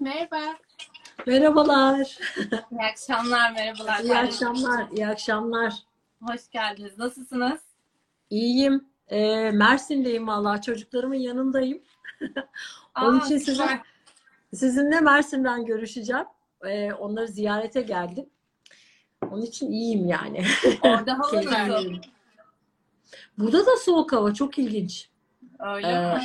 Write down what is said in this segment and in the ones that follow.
Merhaba. Merhabalar. İyi akşamlar, merhabalar. İyi akşamlar. İyi akşamlar. Hoş geldiniz. Nasılsınız? İyiyim. Ee, Mersin'deyim valla. Çocuklarımın yanındayım. Onun Aa, için size, sizinle Mersin'den görüşeceğim. Ee, onları ziyarete geldim. Onun için iyiyim yani. Orada hava nasıl? Burada da soğuk hava. Çok ilginç. Öyle Ee, mi?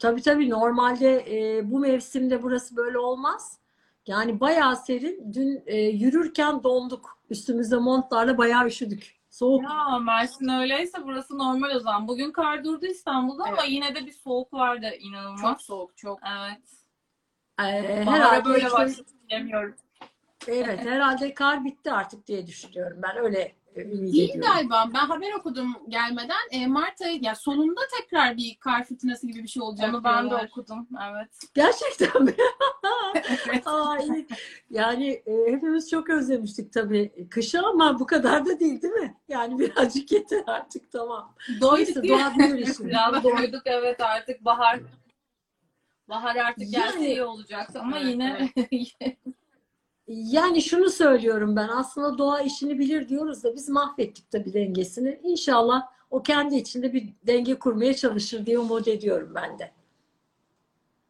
Tabii tabii normalde e, bu mevsimde burası böyle olmaz. Yani bayağı serin. Dün e, yürürken donduk. Üstümüzde montlarla bayağı üşüdük. Soğuk. Ya Mersin öyleyse burası normal o zaman. Bugün kar durdu İstanbul'da ama Evet. yine de bir soğuk vardı inanılmaz. Çok soğuk, çok. Evet. Ee, herhalde böyle işte- başladı bilemiyorum. Evet, herhalde kar bitti artık diye düşünüyorum. Ben öyle ümit Değil ediyorum. galiba. Ben haber okudum gelmeden. E, Mart ayı, ya sonunda tekrar bir kar fırtınası gibi bir şey olacak Onu ben de okudum. Evet. Gerçekten mi? Evet. Ay, yani e, hepimiz çok özlemiştik tabii kışı ama bu kadar da değil değil mi? Yani birazcık yeter artık tamam. Doyduk Neyse. Biraz doyduk evet artık bahar. Bahar artık gelse Yani- iyi olacak ama Evet, yine Yani şunu söylüyorum ben aslında doğa işini bilir diyoruz da biz mahvettik tabii dengesini. İnşallah o kendi içinde bir denge kurmaya çalışır diye umut ediyorum ben de.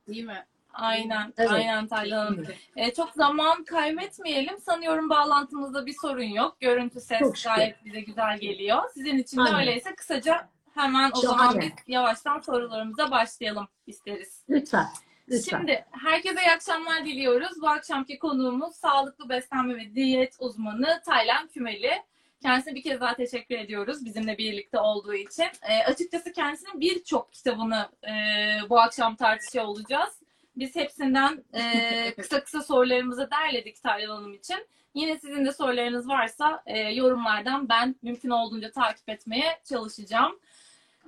Değil mi? aynen Evet. aynen Taylan Hanım. E, çok zaman kaybetmeyelim. Sanıyorum bağlantımızda bir sorun yok. Görüntü ses Çok şükür. gayet bize güzel geliyor. Sizin için de Aynen. öyleyse kısaca hemen o Şahane. zaman biz yavaştan sorularımıza başlayalım isteriz. Lütfen. Lütfen. Şimdi herkese iyi akşamlar diliyoruz. Bu akşamki konuğumuz sağlıklı beslenme ve diyet uzmanı Taylan Kümeli. Kendisine bir kez daha teşekkür ediyoruz bizimle birlikte olduğu için. E, açıkçası kendisinin birçok kitabını e, bu akşam tartışıyor olacağız. Biz hepsinden e, kısa kısa sorularımızı derledik Taylan Hanım için. Yine sizin de sorularınız varsa e, yorumlardan ben mümkün olduğunca takip etmeye çalışacağım.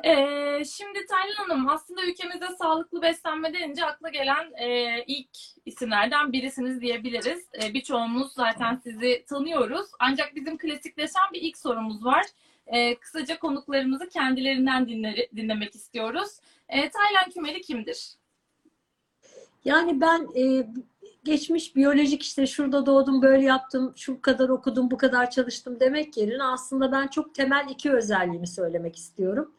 Ee, şimdi Taylan Hanım aslında ülkemizde sağlıklı beslenme denince akla gelen e, ilk isimlerden birisiniz diyebiliriz. E, birçoğumuz zaten sizi tanıyoruz. Ancak bizim klasikleşen bir ilk sorumuz var. E, kısaca konuklarımızı kendilerinden dinle- dinlemek istiyoruz. E, Taylan Kümeli kimdir? Yani ben e, geçmiş biyolojik işte şurada doğdum böyle yaptım şu kadar okudum bu kadar çalıştım demek yerine aslında ben çok temel iki özelliğimi söylemek istiyorum.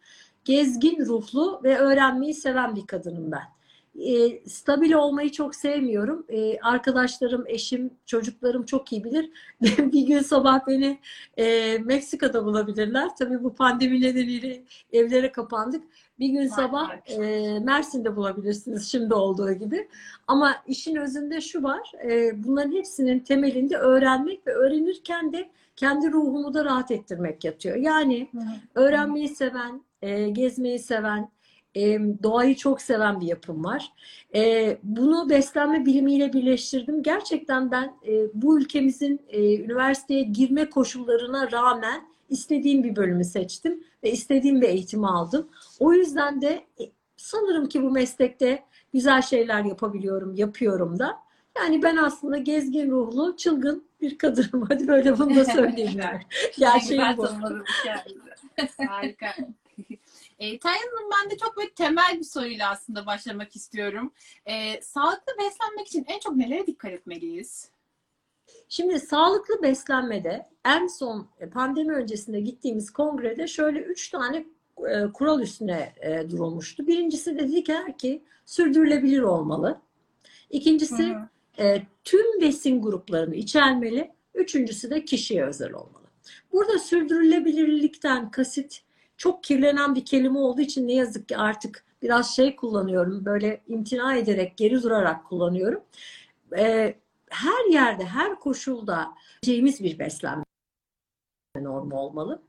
Gezgin ruhlu ve öğrenmeyi seven bir kadınım ben. E, stabil olmayı çok sevmiyorum. E, arkadaşlarım, eşim, çocuklarım çok iyi bilir. bir gün sabah beni e, Meksika'da bulabilirler. Tabii bu pandemi nedeniyle evlere kapandık. Bir gün sabah e, Mersin'de bulabilirsiniz şimdi olduğu gibi. Ama işin özünde şu var. e, bunların hepsinin temelinde öğrenmek ve öğrenirken de kendi ruhumu da rahat ettirmek yatıyor. Yani öğrenmeyi seven, e, gezmeyi seven, e, doğayı çok seven bir yapım var. E, bunu beslenme bilimiyle birleştirdim. Gerçekten ben e, bu ülkemizin e, üniversiteye girme koşullarına rağmen istediğim bir bölümü seçtim ve istediğim bir eğitimi aldım. O yüzden de e, sanırım ki bu meslekte güzel şeyler yapabiliyorum, yapıyorum da. Yani ben aslında gezgin ruhlu, çılgın bir kadınım. Hadi böyle bunu da söyleyeyim. yani. Gerçeğim Güzel bu. Harika. E, Taylan Hanım ben de çok böyle temel bir soruyla aslında başlamak istiyorum. E, sağlıklı beslenmek için en çok nelere dikkat etmeliyiz? Şimdi sağlıklı beslenmede en son e, pandemi öncesinde gittiğimiz kongrede şöyle üç tane e, kural üstüne e, durulmuştu. Birincisi dedi ki sürdürülebilir olmalı. İkincisi hı. e, tüm besin gruplarını içermeli. Üçüncüsü de kişiye özel olmalı. Burada sürdürülebilirlikten kasıt çok kirlenen bir kelime olduğu için ne yazık ki artık biraz şey kullanıyorum. Böyle imtina ederek, geri durarak kullanıyorum. E, her yerde, her koşulda yiyeceğimiz bir beslenme normu olmalı.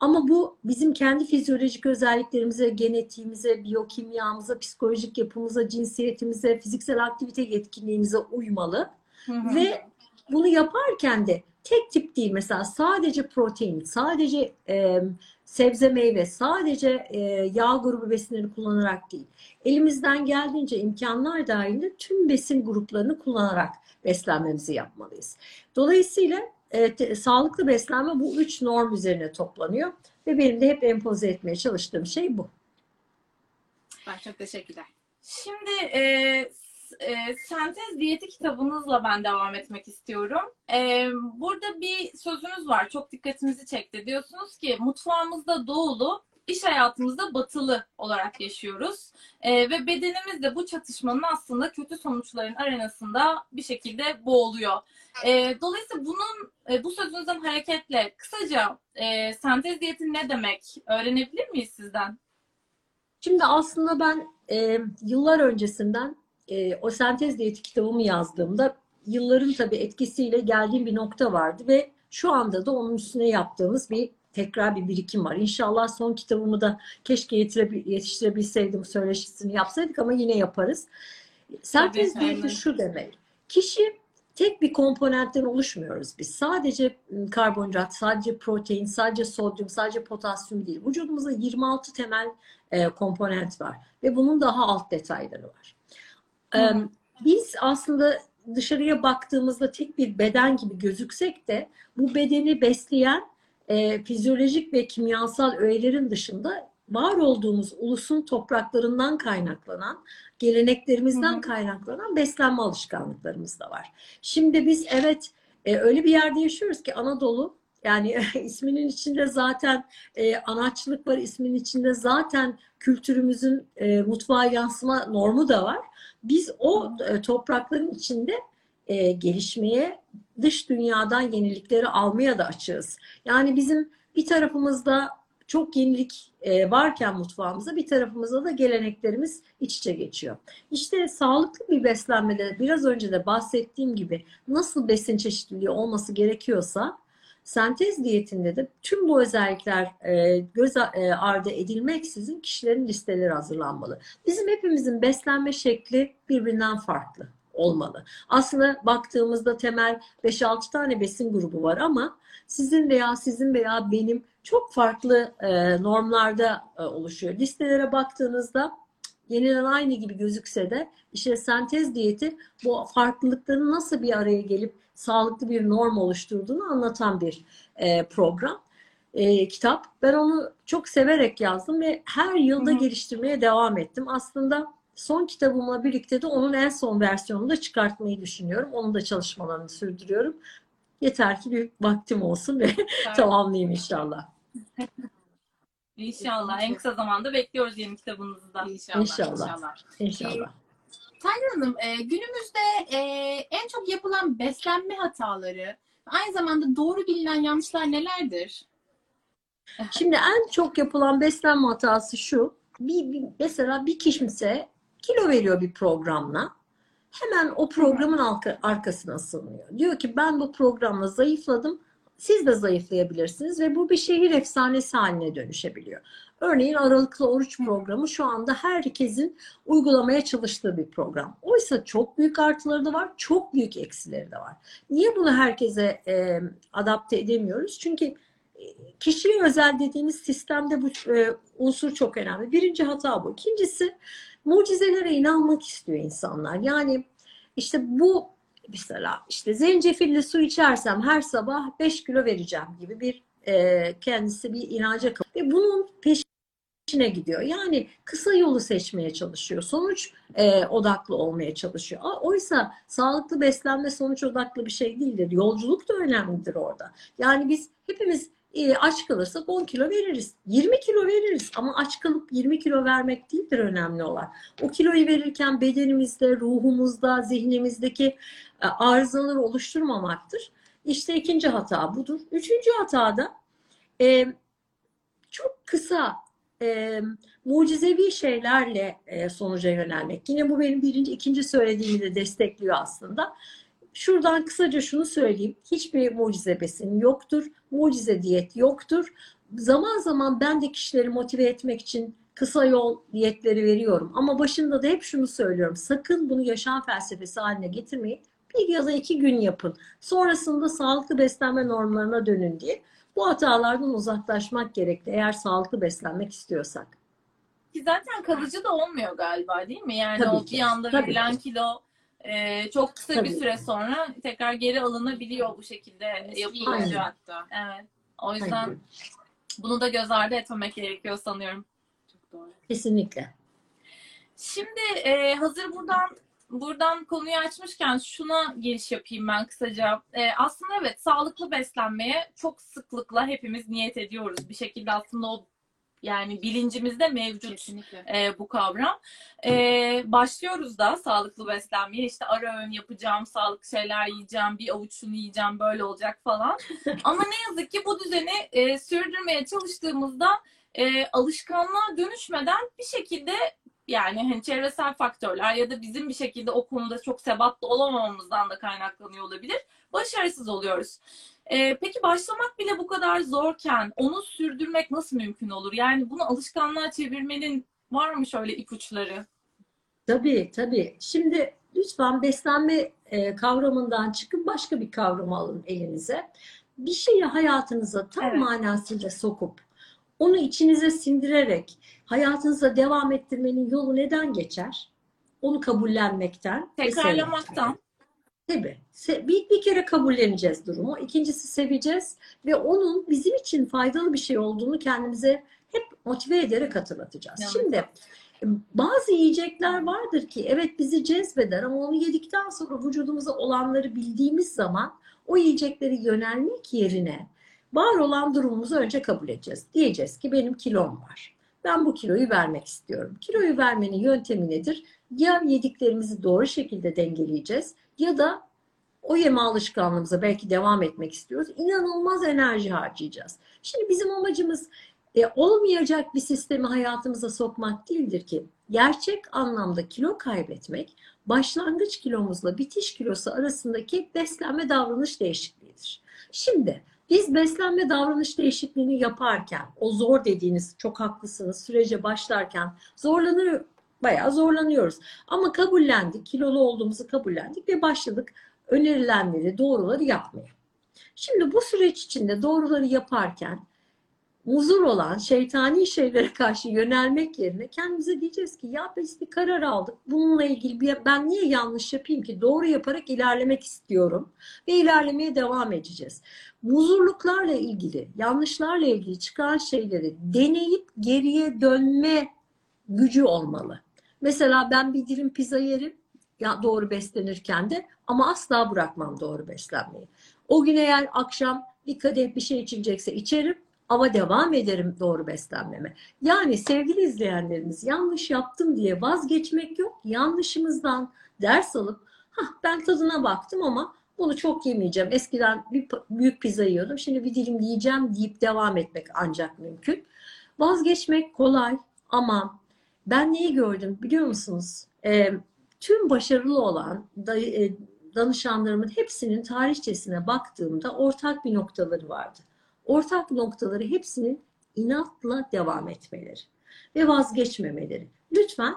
Ama bu bizim kendi fizyolojik özelliklerimize, genetiğimize, biyokimyamıza, psikolojik yapımıza, cinsiyetimize, fiziksel aktivite yetkinliğimize uymalı. Hı hı. Ve bunu yaparken de tek tip değil mesela sadece protein, sadece e, sebze meyve, sadece e, yağ grubu besinleri kullanarak değil. Elimizden geldiğince imkanlar dahilinde tüm besin gruplarını kullanarak beslenmemizi yapmalıyız. Dolayısıyla e, te- sağlıklı beslenme bu üç norm üzerine toplanıyor ve benim de hep empoze etmeye çalıştığım şey bu. Ben çok teşekkürler. Şimdi e, e, Sentez Diyeti kitabınızla ben devam etmek istiyorum. E, burada bir sözünüz var, çok dikkatimizi çekti. Diyorsunuz ki mutfağımızda doğulu, iş hayatımızda batılı olarak yaşıyoruz. E, ve bedenimiz de bu çatışmanın aslında kötü sonuçların arenasında bir şekilde boğuluyor. E, dolayısıyla bunun e, bu sözünüzden hareketle kısaca e, sentez diyeti ne demek öğrenebilir miyiz sizden? Şimdi aslında ben e, yıllar öncesinden e, o sentez diyeti kitabımı yazdığımda yılların tabii etkisiyle geldiğim bir nokta vardı ve şu anda da onun üstüne yaptığımız bir tekrar bir birikim var. İnşallah son kitabımı da keşke yetiştirebilseydim söyleşisini yapsaydık ama yine yaparız. Sentez diyeti şu demek. Kişi tek bir komponentten oluşmuyoruz biz. Sadece ım, karbonhidrat, sadece protein, sadece sodyum, sadece potasyum değil. Vücudumuzda 26 temel komponent var ve bunun daha alt detayları var. Biz aslında dışarıya baktığımızda tek bir beden gibi gözüksek de bu bedeni besleyen e, fizyolojik ve kimyasal öğelerin dışında var olduğumuz ulusun topraklarından kaynaklanan, geleneklerimizden Hı hı. kaynaklanan beslenme alışkanlıklarımız da var. Şimdi biz evet e, öyle bir yerde yaşıyoruz ki Anadolu yani isminin içinde zaten e, anaçlık var, isminin içinde zaten kültürümüzün e, mutfağa yansıma normu da var. Biz o e, toprakların içinde e, gelişmeye, dış dünyadan yenilikleri almaya da açığız. Yani bizim bir tarafımızda çok yenilik e, varken mutfağımızda bir tarafımızda da geleneklerimiz iç içe geçiyor. İşte sağlıklı bir beslenmede biraz önce de bahsettiğim gibi nasıl besin çeşitliliği olması gerekiyorsa sentez diyetinde de tüm bu özellikler e, göz e, ardı edilmeksizin kişilerin listeleri hazırlanmalı. Bizim hepimizin beslenme şekli birbirinden farklı olmalı. Aslında baktığımızda temel 5-6 tane besin grubu var ama sizin veya sizin veya benim çok farklı e, normlarda oluşuyor. Listelere baktığınızda yenilen aynı gibi gözükse de işte sentez diyeti bu farklılıkların nasıl bir araya gelip sağlıklı bir norm oluşturduğunu anlatan bir e, program, e, kitap. Ben onu çok severek yazdım ve her yılda Hı geliştirmeye devam ettim. Aslında son kitabımla birlikte de onun en son versiyonunu da çıkartmayı düşünüyorum. Onun da çalışmalarını sürdürüyorum. Yeter ki bir vaktim olsun ve tamamlayayım inşallah. İnşallah en kısa zamanda bekliyoruz yeni kitabınızı da. İnşallah. İnşallah. inşallah. İnşallah. Taylan Hanım, e, günümüzde e, en çok yapılan beslenme hataları, aynı zamanda doğru bilinen yanlışlar nelerdir? Şimdi en çok yapılan beslenme hatası şu. Bir, bir- mesela bir kimse kilo veriyor bir programla. Hemen o programın arka- arkasına sığınıyor. Diyor ki ben bu programla zayıfladım. Siz de zayıflayabilirsiniz ve bu bir şehir efsanesi haline dönüşebiliyor. Örneğin aralıklı oruç programı şu anda herkesin uygulamaya çalıştığı bir program. Oysa çok büyük artıları da var, çok büyük eksileri de var. Niye bunu herkese e, adapte edemiyoruz? Çünkü e, kişiye özel dediğimiz sistemde bu e, unsur çok önemli. Birinci hata bu. İkincisi mucizelere inanmak istiyor insanlar. Yani işte bu mesela işte zencefilli su içersem her sabah 5 kilo vereceğim gibi bir e, kendisi bir inanca kapılıyor. Ve bunun peşine gidiyor. Yani kısa yolu seçmeye çalışıyor. Sonuç e, odaklı olmaya çalışıyor. Oysa sağlıklı beslenme sonuç odaklı bir şey değildir. Yolculuk da önemlidir orada. Yani biz hepimiz e, aç kalırsak 10 kilo veririz. 20 kilo veririz ama aç kalıp 20 kilo vermek değildir önemli olan. O kiloyu verirken bedenimizde, ruhumuzda, zihnimizdeki e, arızaları oluşturmamaktır. İşte ikinci hata budur. Üçüncü hata da e, çok kısa e, mucizevi şeylerle e, sonuca yönelmek. Yine bu benim birinci, ikinci söylediğimi de destekliyor aslında. Şuradan kısaca şunu söyleyeyim. Hiçbir mucize besin yoktur. Mucize diyet yoktur. Zaman zaman ben de kişileri motive etmek için kısa yol diyetleri veriyorum. Ama başında da hep şunu söylüyorum. Sakın bunu yaşam felsefesi haline getirmeyin. Bir ya da iki gün yapın. Sonrasında sağlıklı beslenme normlarına dönün diye. Bu hatalardan uzaklaşmak gerekli eğer sağlıklı beslenmek istiyorsak. Ki zaten kalıcı da olmuyor galiba değil mi? Yani Tabii o ki, bir anda tabii verilen ki. kilo e, çok kısa Tabii bir süre sonra tekrar geri alınabiliyor bu şekilde yapılınca. Aynen. hatta. Evet. O yüzden Aynen. bunu da göz ardı etmemek gerekiyor sanıyorum. Çok doğru. Kesinlikle. Şimdi e, hazır buradan buradan konuyu açmışken şuna giriş yapayım ben kısaca. Ee, aslında evet sağlıklı beslenmeye çok sıklıkla hepimiz niyet ediyoruz. Bir şekilde aslında o yani bilincimizde mevcut Kesinlikle. e, bu kavram. E, başlıyoruz da sağlıklı beslenmeye. İşte ara öğün yapacağım, sağlıklı şeyler yiyeceğim, bir avuç şunu yiyeceğim, böyle olacak falan. Ama ne yazık ki bu düzeni e, sürdürmeye çalıştığımızda e, alışkanlığa dönüşmeden bir şekilde yani hani çevresel faktörler ya da bizim bir şekilde o konuda çok sebatlı olamamamızdan da kaynaklanıyor olabilir. Başarısız oluyoruz. Ee, peki başlamak bile bu kadar zorken onu sürdürmek nasıl mümkün olur? Yani bunu alışkanlığa çevirmenin var mı şöyle ipuçları? Tabii tabii. Şimdi lütfen beslenme e, kavramından çıkıp başka bir kavram alın elinize. Bir şeyi hayatınıza tam Evet. manasıyla sokup onu içinize sindirerek hayatınıza devam ettirmenin yolu neden geçer? Onu kabullenmekten Tekrarlamaktan. Tabii. Bir, bir kere kabulleneceğiz durumu. İkincisi seveceğiz ve onun bizim için faydalı bir şey olduğunu kendimize hep motive ederek hatırlatacağız. Evet. Şimdi bazı yiyecekler vardır ki evet bizi cezbeder ama onu yedikten sonra vücudumuza olanları bildiğimiz zaman o yiyecekleri yönelmek yerine var olan durumumuzu önce kabul edeceğiz. Diyeceğiz ki benim kilom var. Ben bu kiloyu vermek istiyorum. Kiloyu vermenin yöntemi nedir? Ya yediklerimizi doğru şekilde dengeleyeceğiz ya da o yeme alışkanlığımıza belki devam etmek istiyoruz. İnanılmaz enerji harcayacağız. Şimdi bizim amacımız e, olmayacak bir sistemi hayatımıza sokmak değildir ki. Gerçek anlamda kilo kaybetmek başlangıç kilomuzla bitiş kilosu arasındaki beslenme davranış değişikliğidir. Şimdi biz beslenme davranış değişikliğini yaparken o zor dediğiniz çok haklısınız sürece başlarken zorlanır bayağı zorlanıyoruz. Ama kabullendik, kilolu olduğumuzu kabullendik ve başladık önerilenleri, doğruları yapmaya. Şimdi bu süreç içinde doğruları yaparken muzur olan şeytani şeylere karşı yönelmek yerine kendimize diyeceğiz ki ya biz bir karar aldık. Bununla ilgili bir, ben niye yanlış yapayım ki? Doğru yaparak ilerlemek istiyorum ve ilerlemeye devam edeceğiz. Muzurluklarla ilgili, yanlışlarla ilgili çıkan şeyleri deneyip geriye dönme gücü olmalı. Mesela ben bir dilim pizza yerim ya doğru beslenirken de ama asla bırakmam doğru beslenmeyi. O gün eğer akşam bir kadeh bir şey içilecekse içerim ama devam ederim doğru beslenmeme. Yani sevgili izleyenlerimiz yanlış yaptım diye vazgeçmek yok. Yanlışımızdan ders alıp Hah, ben tadına baktım ama bunu çok yemeyeceğim. Eskiden bir büyük pizza yiyordum. Şimdi bir dilim yiyeceğim deyip devam etmek ancak mümkün. Vazgeçmek kolay ama ben neyi gördüm biliyor musunuz? Ee, tüm başarılı olan da- e, danışanlarımın hepsinin tarihçesine baktığımda ortak bir noktaları vardı. Ortak noktaları hepsinin inatla devam etmeleri ve vazgeçmemeleri. Lütfen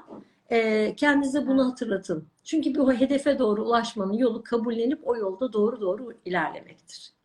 e, kendinize bunu hatırlatın. Çünkü bu hedefe doğru ulaşmanın yolu kabullenip o yolda doğru doğru ilerlemektir.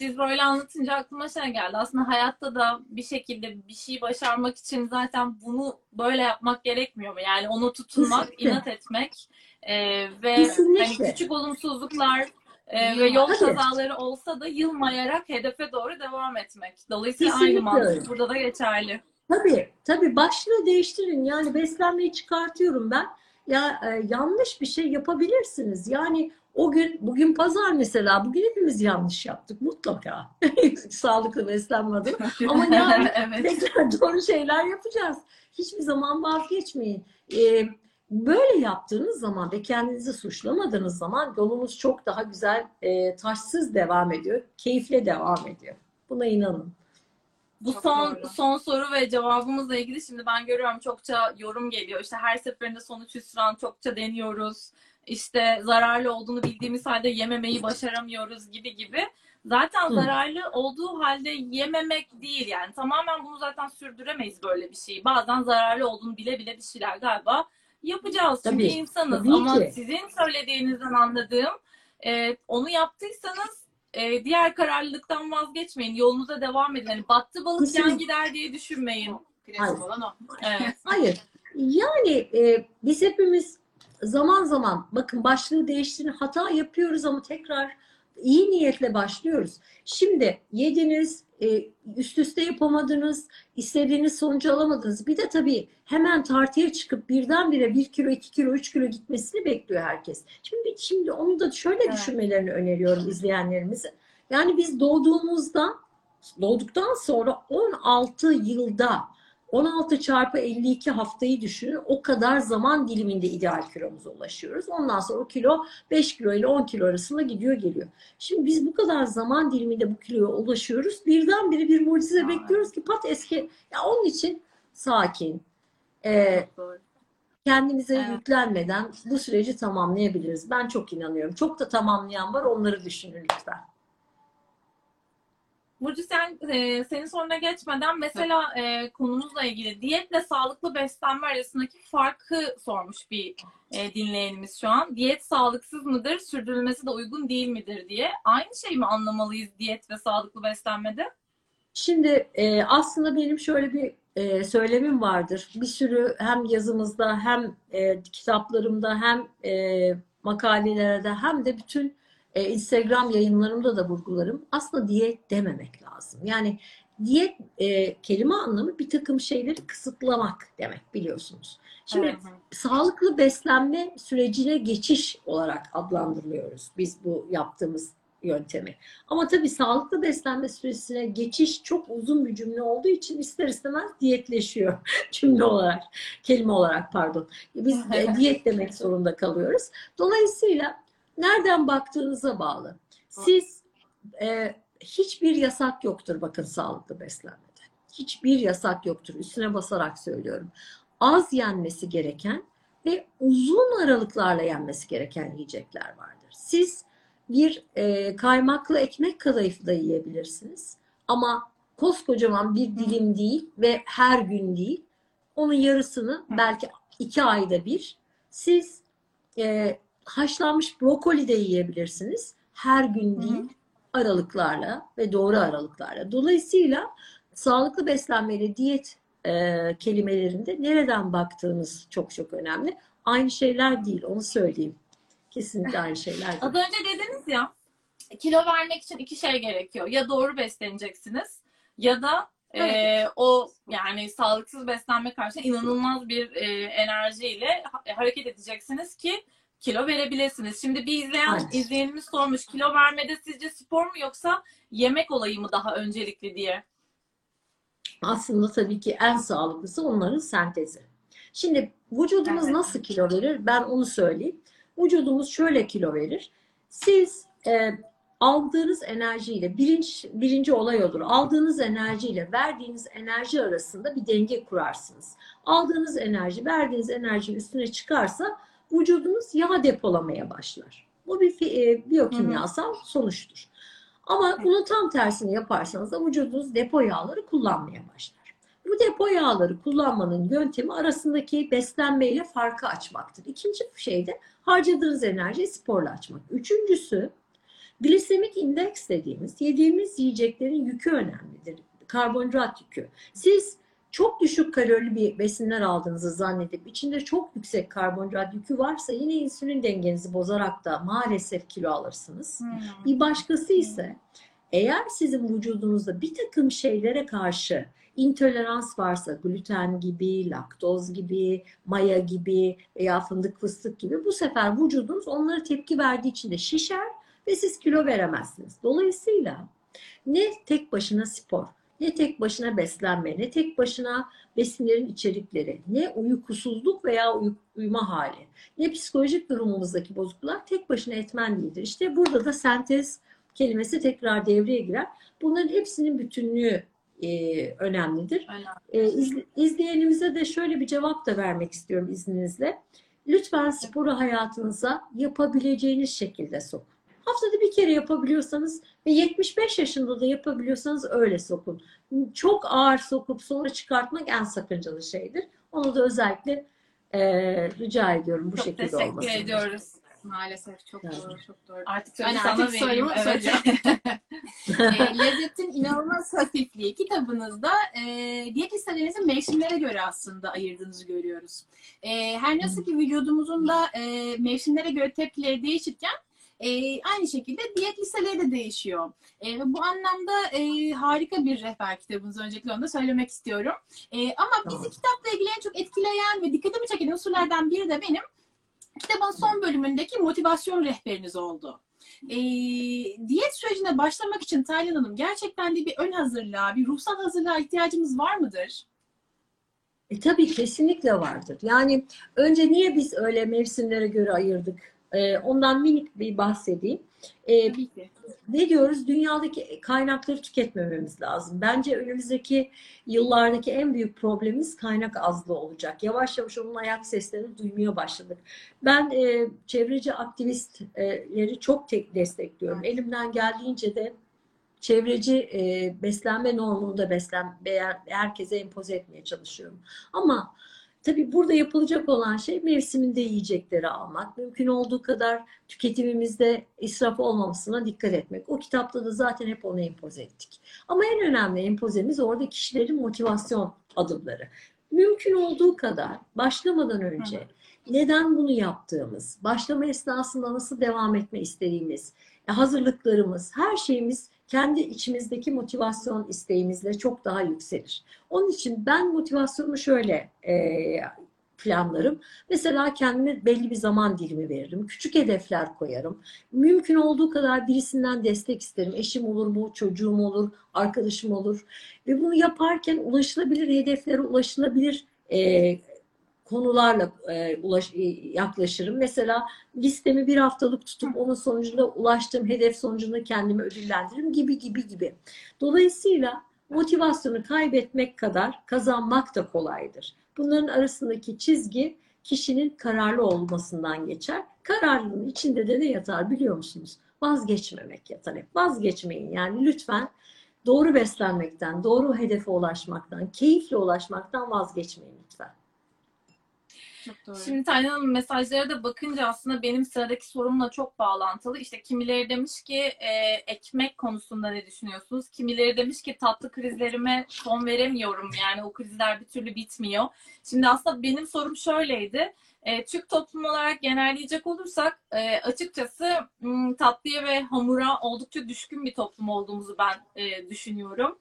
Siz böyle anlatınca aklıma şey geldi. Aslında hayatta da bir şekilde bir şey başarmak için zaten bunu böyle yapmak gerekmiyor mu? Yani onu tutunmak, Kesinlikle. inat etmek e, ve Kesinlikle. hani küçük olumsuzluklar e, ve yol kazaları olsa da yılmayarak hedefe doğru devam etmek. Dolayısıyla Kesinlikle aynı mantık öyle. burada da geçerli. Tabii, tabii başlığı değiştirin. Yani beslenmeyi çıkartıyorum ben. Ya e, yanlış bir şey yapabilirsiniz. Yani o gün, bugün pazar mesela, bugün hepimiz yanlış yaptık mutlaka. Sağlıklı beslenme adına. Ama yarın evet. tekrar doğru şeyler yapacağız. Hiçbir zaman vazgeçmeyin. Ee, böyle yaptığınız zaman ve kendinizi suçlamadığınız zaman yolunuz çok daha güzel, e, taşsız devam ediyor, keyifle devam ediyor. Buna inanın. Bu Çok son doğru. son soru ve cevabımızla ilgili şimdi ben görüyorum çokça yorum geliyor. İşte her seferinde sonuç hüsran çokça deniyoruz. İşte zararlı olduğunu bildiğimiz halde yememeyi başaramıyoruz gibi gibi. Zaten Hı. zararlı olduğu halde yememek değil yani. Tamamen bunu zaten sürdüremeyiz böyle bir şeyi. Bazen zararlı olduğunu bile bile bir şeyler galiba yapacağız. Çünkü Tabii, insanız. tabii Ama ki. sizin söylediğinizden anladığım e, onu yaptıysanız e, diğer kararlılıktan vazgeçmeyin. Yolunuza devam edin. Hani battı balık Kesinlikle. yan gider diye düşünmeyin. Hayır. olan o. Evet. Hayır. Yani e, biz hepimiz zaman zaman bakın başlığı değiştirin hata yapıyoruz ama tekrar iyi niyetle başlıyoruz. Şimdi yediniz, e, üst üste yapamadınız, istediğiniz sonucu alamadınız. Bir de tabii hemen tartıya çıkıp birdenbire 1 kilo, 2 kilo, 3 kilo gitmesini bekliyor herkes. Şimdi şimdi onu da şöyle Evet. düşünmelerini öneriyorum izleyenlerimizin. Yani biz doğduğumuzda doğduktan sonra 16 yılda 16 çarpı 52 haftayı düşünün. O kadar zaman diliminde ideal kilomuza ulaşıyoruz. Ondan sonra o kilo 5 kilo ile 10 kilo arasında gidiyor geliyor. Şimdi biz bu kadar zaman diliminde bu kiloya ulaşıyoruz. Birdenbire bir mucize Aa. bekliyoruz ki pat eski. Ya onun için sakin, e, kendimize Evet. yüklenmeden bu süreci tamamlayabiliriz. Ben çok inanıyorum. Çok da tamamlayan var. Onları düşünün lütfen. Burcu sen e, senin soruna geçmeden mesela e, konumuzla ilgili diyetle sağlıklı beslenme arasındaki farkı sormuş bir e, dinleyenimiz şu an. Diyet sağlıksız mıdır, sürdürülmesi de uygun değil midir diye. Aynı şey mi anlamalıyız diyet ve sağlıklı beslenmede? Şimdi e, aslında benim şöyle bir e, söylemim vardır. Bir sürü hem yazımızda hem e, kitaplarımda hem e, makalelerde hem de bütün e, Instagram yayınlarımda da vurgularım. Aslında diyet dememek lazım. Yani diyet e, kelime anlamı bir takım şeyleri kısıtlamak demek biliyorsunuz. Şimdi Hı hı. sağlıklı beslenme sürecine geçiş olarak adlandırılıyoruz biz bu yaptığımız yöntemi. Ama tabii sağlıklı beslenme süresine geçiş çok uzun bir cümle olduğu için ister istemez diyetleşiyor cümle olarak, kelime olarak pardon. Biz de diyet demek zorunda kalıyoruz. Dolayısıyla nereden baktığınıza bağlı. Siz e, hiçbir yasak yoktur bakın sağlıklı beslenmede. Hiçbir yasak yoktur. Üstüne basarak söylüyorum. Az yenmesi gereken ve uzun aralıklarla yenmesi gereken yiyecekler vardır. Siz bir e, kaymaklı ekmek kadayıfı da yiyebilirsiniz. Ama koskocaman bir dilim değil ve her gün değil. Onun yarısını belki iki ayda bir. Siz e, haşlanmış brokoli de yiyebilirsiniz. Her gün değil, aralıklarla ve doğru aralıklarla. Dolayısıyla sağlıklı beslenmeyle diyet e, kelimelerinde nereden baktığınız çok çok önemli. Aynı şeyler değil, onu söyleyeyim. Kesinlikle aynı şeyler değil. Az önce dediniz ya kilo vermek için iki şey gerekiyor. Ya doğru besleneceksiniz ya da e, Evet. o yani sağlıksız beslenme karşı inanılmaz bir e, enerjiyle ha- hareket edeceksiniz ki kilo verebilirsiniz. Şimdi bir izleyen Aynen. izleyenimiz sormuş kilo vermede sizce spor mu yoksa yemek olayı mı daha öncelikli diye. Aslında tabii ki en sağlıklısı onların sentezi. Şimdi vücudumuz Evet. nasıl kilo verir? Ben onu söyleyeyim. Vücudumuz şöyle kilo verir. Siz e, aldığınız enerjiyle birinci, birinci olay olur. Aldığınız enerjiyle verdiğiniz enerji arasında bir denge kurarsınız. Aldığınız enerji verdiğiniz enerji üstüne çıkarsa vücudunuz yağ depolamaya başlar. Bu bir e, biyokimyasal sonuçtur. Ama bunun tam tersini yaparsanız da vücudunuz depo yağları kullanmaya başlar. Bu depo yağları kullanmanın yöntemi arasındaki beslenmeyle farkı açmaktır. İkinci şey de harcadığınız enerjiyi sporla açmak. Üçüncüsü glisemik indeks dediğimiz yediğimiz yiyeceklerin yükü önemlidir. Karbonhidrat yükü. Siz çok düşük kalorili bir besinler aldığınızı zannedip içinde çok yüksek karbonhidrat yükü varsa yine insülin dengenizi bozarak da maalesef kilo alırsınız. Bir başkası ise eğer sizin vücudunuzda bir takım şeylere karşı intolerans varsa gluten gibi, laktoz gibi, maya gibi veya fındık fıstık gibi bu sefer vücudunuz onlara tepki verdiği için de şişer ve siz kilo veremezsiniz. Dolayısıyla ne tek başına spor, ne tek başına beslenme, ne tek başına besinlerin içerikleri, ne uykusuzluk veya uy- uyuma hali, ne psikolojik durumumuzdaki bozukluklar tek başına etmen değildir. İşte burada da sentez kelimesi tekrar devreye girer. Bunların hepsinin bütünlüğü e, önemlidir. E, izle- izleyenimize de şöyle bir cevap da vermek istiyorum izninizle. Lütfen sporu hayatınıza yapabileceğiniz şekilde sokun. Haftada bir kere yapabiliyorsanız ve 75 yaşında da yapabiliyorsanız öyle sokun. Çok ağır sokup sonra çıkartmak en sakıncalı şeydir. Onu da özellikle e, rica ediyorum bu Çok şekilde teşekkür olmasını. ediyoruz. Maalesef çok Yani. doğru, çok doğru. Artık sözü sana artık vereyim. Evet. e, Lezzetin İnanılmaz Hafifliği kitabınızda e, diyet listelerinizi mevsimlere göre aslında ayırdığınızı görüyoruz. E, her nasıl ki vücudumuzun da e, mevsimlere göre tepkileri değişirken E, aynı şekilde diyet listeleri de değişiyor. E, bu anlamda e, harika bir rehber kitabınız. Öncelikle onu da söylemek istiyorum. E, ama bizi Tamam. kitapla ilgili en çok etkileyen ve dikkatimi çeken unsurlardan biri de benim kitabın son bölümündeki motivasyon rehberiniz oldu. E, diyet sürecine başlamak için Taylan Hanım gerçekten de bir ön hazırlığa, bir ruhsal hazırlığa ihtiyacımız var mıdır? E, tabii kesinlikle vardır. Yani önce niye biz öyle mevsimlere göre ayırdık? E, ondan minik bir bahsedeyim. E, Tabii ki. ne diyoruz? Dünyadaki kaynakları tüketmememiz lazım. Bence önümüzdeki yıllardaki en büyük problemimiz kaynak azlığı olacak. Yavaş yavaş onun ayak seslerini duymaya başladık. Ben e, çevreci aktivistleri çok tek destekliyorum. Elimden geldiğince de çevreci e, beslenme normunu da beslen herkese empoze etmeye çalışıyorum. Ama tabii burada yapılacak olan şey mevsiminde yiyecekleri almak. Mümkün olduğu kadar tüketimimizde israf olmamasına dikkat etmek. O kitapta da zaten hep onu empoze ettik. Ama en önemli empozemiz orada kişilerin motivasyon adımları. Mümkün olduğu kadar başlamadan önce neden bunu yaptığımız, başlama esnasında nasıl devam etme istediğimiz, hazırlıklarımız, her şeyimiz kendi içimizdeki motivasyon isteğimizle çok daha yükselir. Onun için ben motivasyonu şöyle e, planlarım. Mesela kendime belli bir zaman dilimi veririm. Küçük hedefler koyarım. Mümkün olduğu kadar birisinden destek isterim. Eşim olur mu, çocuğum olur, arkadaşım olur. Ve bunu yaparken ulaşılabilir hedeflere ulaşılabilir e, konularla e, ulaş, e, yaklaşırım. Mesela listemi bir haftalık tutup onun sonucunda ulaştığım hedef sonucunda kendimi ödüllendiririm gibi gibi gibi. Dolayısıyla motivasyonu kaybetmek kadar kazanmak da kolaydır. Bunların arasındaki çizgi kişinin kararlı olmasından geçer. Kararlılığın içinde de ne yatar biliyor musunuz? Vazgeçmemek yatar hep. Vazgeçmeyin yani lütfen doğru beslenmekten, doğru hedefe ulaşmaktan, keyifle ulaşmaktan vazgeçmeyin lütfen. Şimdi Taylan Hanım mesajlara da bakınca aslında benim sıradaki sorumla çok bağlantılı. İşte kimileri demiş ki e, ekmek konusunda ne düşünüyorsunuz? Kimileri demiş ki tatlı krizlerime son veremiyorum. Yani o krizler bir türlü bitmiyor. Şimdi aslında benim sorum şöyleydi. E, Türk toplumu olarak genelleyecek olursak e, açıkçası tatlıya ve hamura oldukça düşkün bir toplum olduğumuzu ben e, düşünüyorum.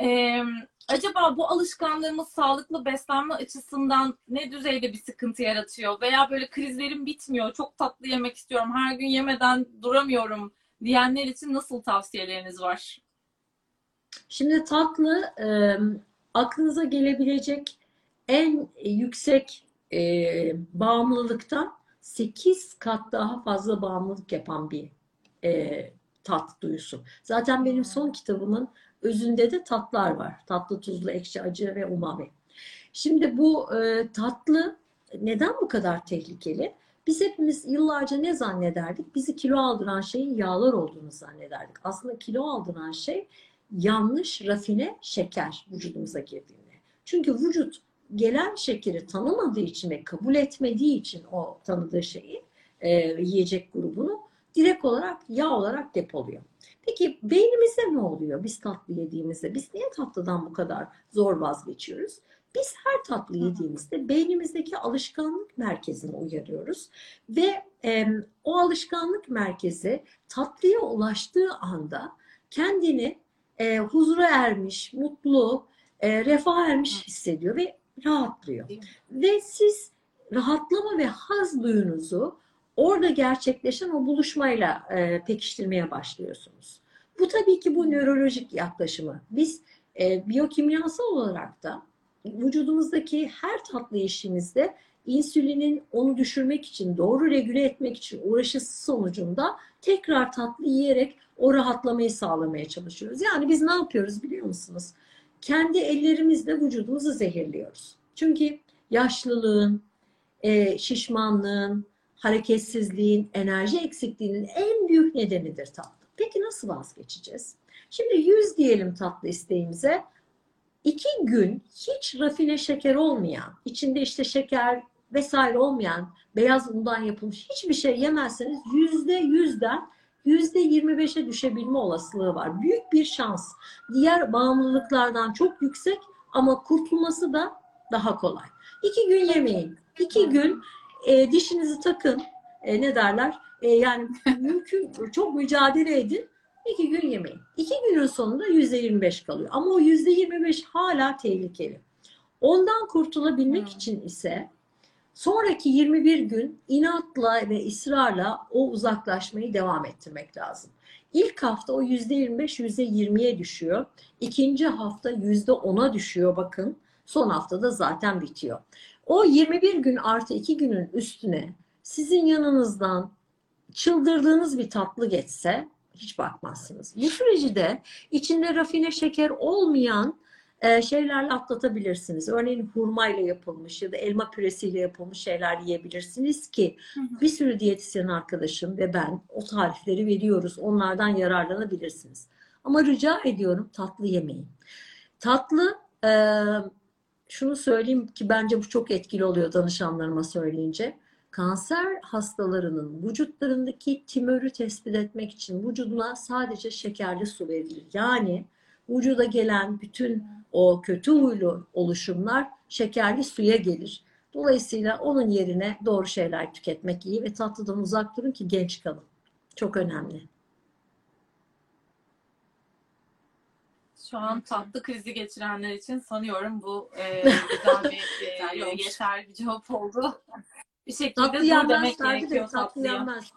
E, acaba bu alışkanlığımız sağlıklı beslenme açısından ne düzeyde bir sıkıntı yaratıyor? Veya böyle krizlerim bitmiyor, çok tatlı yemek istiyorum, her gün yemeden duramıyorum diyenler için nasıl tavsiyeleriniz var? Şimdi tatlı e, aklınıza gelebilecek en yüksek e, bağımlılıktan 8 kat daha fazla bağımlılık yapan bir e, tat duyusu. Zaten benim son kitabımın özünde de tatlar var. Tatlı, tuzlu, ekşi, acı ve umami. Şimdi bu e, tatlı neden bu kadar tehlikeli? Biz hepimiz yıllarca ne zannederdik? Bizi kilo aldıran şeyin yağlar olduğunu zannederdik. Aslında kilo aldıran şey yanlış rafine şeker vücudumuza girdiğinde. Çünkü vücut gelen şekeri tanımadığı için ve kabul etmediği için o tanıdığı şeyi e, yiyecek grubunu direkt olarak yağ olarak depoluyor. Peki beynimizde ne oluyor biz tatlı yediğimizde? Biz niye tatlıdan bu kadar zor vazgeçiyoruz? Biz her tatlı yediğimizde beynimizdeki alışkanlık merkezini uyarıyoruz ve e, o alışkanlık merkezi tatlıya ulaştığı anda kendini e, huzura ermiş, mutlu, e, refah ermiş hissediyor ve rahatlıyor. Ve siz rahatlama ve haz duyunuzu orada gerçekleşen o buluşmayla e, pekiştirmeye başlıyorsunuz. Bu tabii ki bu nörolojik yaklaşımı. Biz e, biyokimyasal olarak da vücudumuzdaki her tatlı işimizde insülinin onu düşürmek için, doğru regüle etmek için uğraşısı sonucunda tekrar tatlı yiyerek o rahatlamayı sağlamaya çalışıyoruz. Yani biz ne yapıyoruz biliyor musunuz? Kendi ellerimizle vücudumuzu zehirliyoruz. Çünkü yaşlılığın, e, şişmanlığın, hareketsizliğin, enerji eksikliğinin en büyük nedenidir tatlı. Peki nasıl vazgeçeceğiz? Şimdi 100 diyelim tatlı isteğimize. İki gün hiç rafine şeker olmayan, içinde işte şeker vesaire olmayan, beyaz undan yapılmış hiçbir şey yemezseniz yüzde yüzden yüzde 25'e düşebilme olasılığı var. Büyük bir şans. Diğer bağımlılıklardan çok yüksek ama kurtulması da daha kolay. İki gün yemeyin. İki gün e, dişinizi takın. E, ne derler? E, yani mümkün çok mücadele edin. iki gün yemeyin. İki günün sonunda yüzde 25 kalıyor. Ama o yüzde 25 hala tehlikeli. Ondan kurtulabilmek Hmm. için ise sonraki 21 gün inatla ve ısrarla o uzaklaşmayı devam ettirmek lazım. İlk hafta o yüzde 25 yüzde 20'ye düşüyor. İkinci hafta yüzde 10'a düşüyor bakın. Son haftada zaten bitiyor. O 21 gün artı 2 günün üstüne sizin yanınızdan çıldırdığınız bir tatlı geçse hiç bakmazsınız. Bu süreci de içinde rafine şeker olmayan e, şeylerle atlatabilirsiniz. Örneğin hurmayla yapılmış ya da elma püresiyle yapılmış şeyler yiyebilirsiniz ki Hı hı. bir sürü diyetisyen arkadaşım ve ben o tarifleri veriyoruz. Onlardan yararlanabilirsiniz. Ama rica ediyorum tatlı yemeyin. Tatlı e, şunu söyleyeyim ki bence bu çok etkili oluyor danışanlarıma söyleyince. Kanser hastalarının vücutlarındaki tümörü tespit etmek için vücuduna sadece şekerli su verilir. Yani vücuda gelen bütün o kötü huylu oluşumlar şekerli suya gelir. Dolayısıyla onun yerine doğru şeyler tüketmek iyi ve tatlıdan uzak durun ki genç kalın. Çok önemli. Şu an tatlı krizi geçirenler için sanıyorum bu e, güzel bir e, yeterli bir cevap oldu. Bir şekilde Tatlı yenmez demek gerekiyor tatlı tatlıya. yenmez.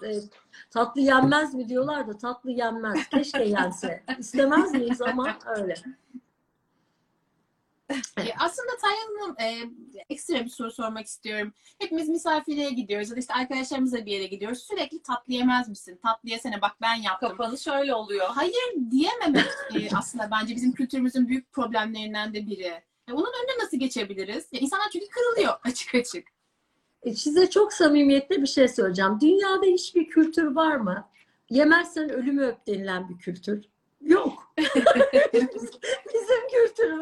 Tatlı yenmez mi diyorlar da tatlı yenmez. Keşke yense. İstemez miyiz ama öyle. E, aslında Taylan Hanım e, ekstra bir soru sormak istiyorum. Hepimiz misafirliğe gidiyoruz ya da işte arkadaşlarımızla bir yere gidiyoruz. Sürekli tatlı yemez misin? Tatlı yesene bak ben yaptım. Kapanış şöyle oluyor. Hayır diyememek e, aslında bence bizim kültürümüzün büyük problemlerinden de biri. E, onun önüne nasıl geçebiliriz? Ya, insanlar çünkü kırılıyor açık açık. E, Size çok samimiyetle bir şey söyleyeceğim. Dünyada hiçbir kültür var mı? Yemezsen ölümü öp denilen bir kültür. Yok.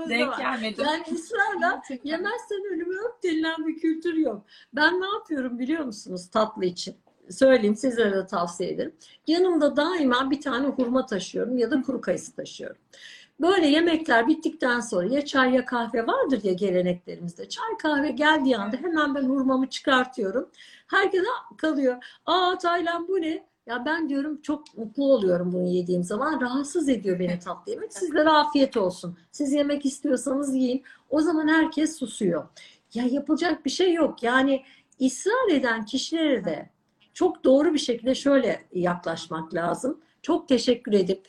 Kültürümüzde Denk var. gelmedi. Yani ısrarla Yemezsen ölümü öp denilen bir kültür yok. Ben ne yapıyorum biliyor musunuz tatlı için? Söyleyeyim size de tavsiye ederim. Yanımda daima bir tane hurma taşıyorum ya da kuru kayısı taşıyorum. Böyle yemekler bittikten sonra ya çay ya kahve vardır ya geleneklerimizde. Çay kahve geldiği anda hemen ben hurmamı çıkartıyorum. Herkes "Aa," kalıyor. Aa Taylan bu ne? Ya ben diyorum çok mutlu oluyorum bunu yediğim zaman. Rahatsız ediyor beni tatlı yemek. Sizlere afiyet olsun. Siz yemek istiyorsanız yiyin. O zaman herkes susuyor. Ya yapılacak bir şey yok. Yani ısrar eden kişilere de çok doğru bir şekilde şöyle yaklaşmak lazım. Çok teşekkür edip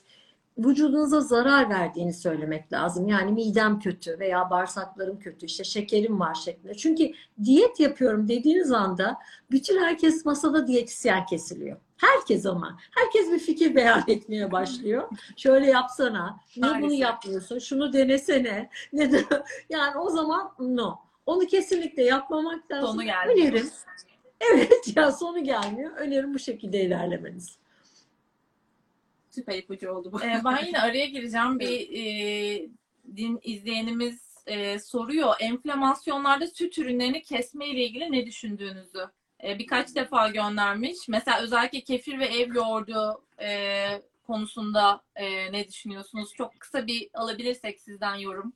vücudunuza zarar verdiğini söylemek lazım. Yani midem kötü veya bağırsaklarım kötü, işte şekerim var şeklinde. Çünkü diyet yapıyorum dediğiniz anda bütün herkes masada diyetisyen kesiliyor. Herkes ama. Herkes bir fikir beyan etmeye başlıyor. Şöyle yapsana. Niye bunu yapmıyorsun? Şunu denesene. Yani o zaman no. Onu kesinlikle yapmamak lazım. Sonu gelmiyor. Önerim. Evet ya sonu gelmiyor. Önerim bu şekilde ilerlemeniz. Süper ipucu oldu bu. Ee, ben yine araya gireceğim. Bir e, din izleyenimiz e, soruyor. Enflamasyonlarda süt ürünlerini kesme ile ilgili ne düşündüğünüzü e, birkaç defa göndermiş. Mesela özellikle kefir ve ev yoğurdu e, konusunda e, ne düşünüyorsunuz? Çok kısa bir alabilirsek sizden yorum.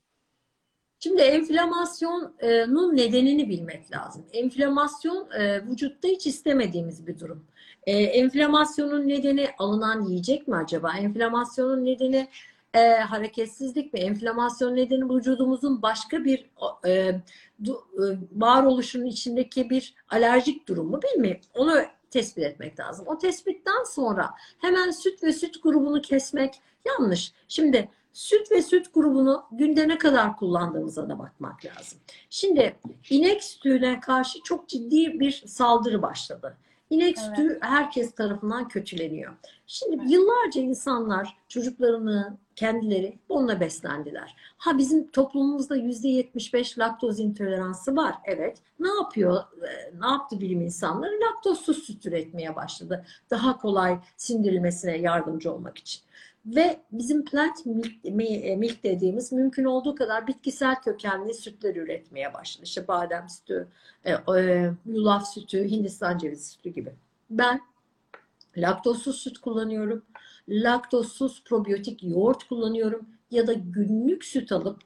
Şimdi enflamasyonun nedenini bilmek lazım. Enflamasyon e, vücutta hiç istemediğimiz bir durum. E, enflamasyonun nedeni alınan yiyecek mi acaba? Enflamasyonun nedeni e, hareketsizlik mi? Enflamasyon nedeni vücudumuzun başka bir e, du, e, varoluşunun içindeki bir alerjik durum mu değil mi? Onu tespit etmek lazım. O tespitten sonra hemen süt ve süt grubunu kesmek yanlış. Şimdi süt ve süt grubunu günde ne kadar kullandığımıza da bakmak lazım. Şimdi inek sütüne karşı çok ciddi bir saldırı başladı. İnek Evet. sütü herkes tarafından kötüleniyor. Şimdi Evet. yıllarca insanlar çocuklarını kendileri onunla beslendiler. Ha bizim toplumumuzda %75 laktoz intoleransı var. Evet. Ne yapıyor? Ee, Ne yaptı bilim insanları? Laktozsuz süt üretmeye başladı. Daha kolay sindirilmesine yardımcı olmak için. Ve bizim plant milk, mi- milk dediğimiz mümkün olduğu kadar bitkisel kökenli sütler üretmeye başladı. İşte badem sütü, e, e, yulaf sütü, Hindistan cevizi sütü gibi. Ben laktozsuz süt kullanıyorum. Laktozsuz probiyotik yoğurt kullanıyorum. Ya da günlük süt alıp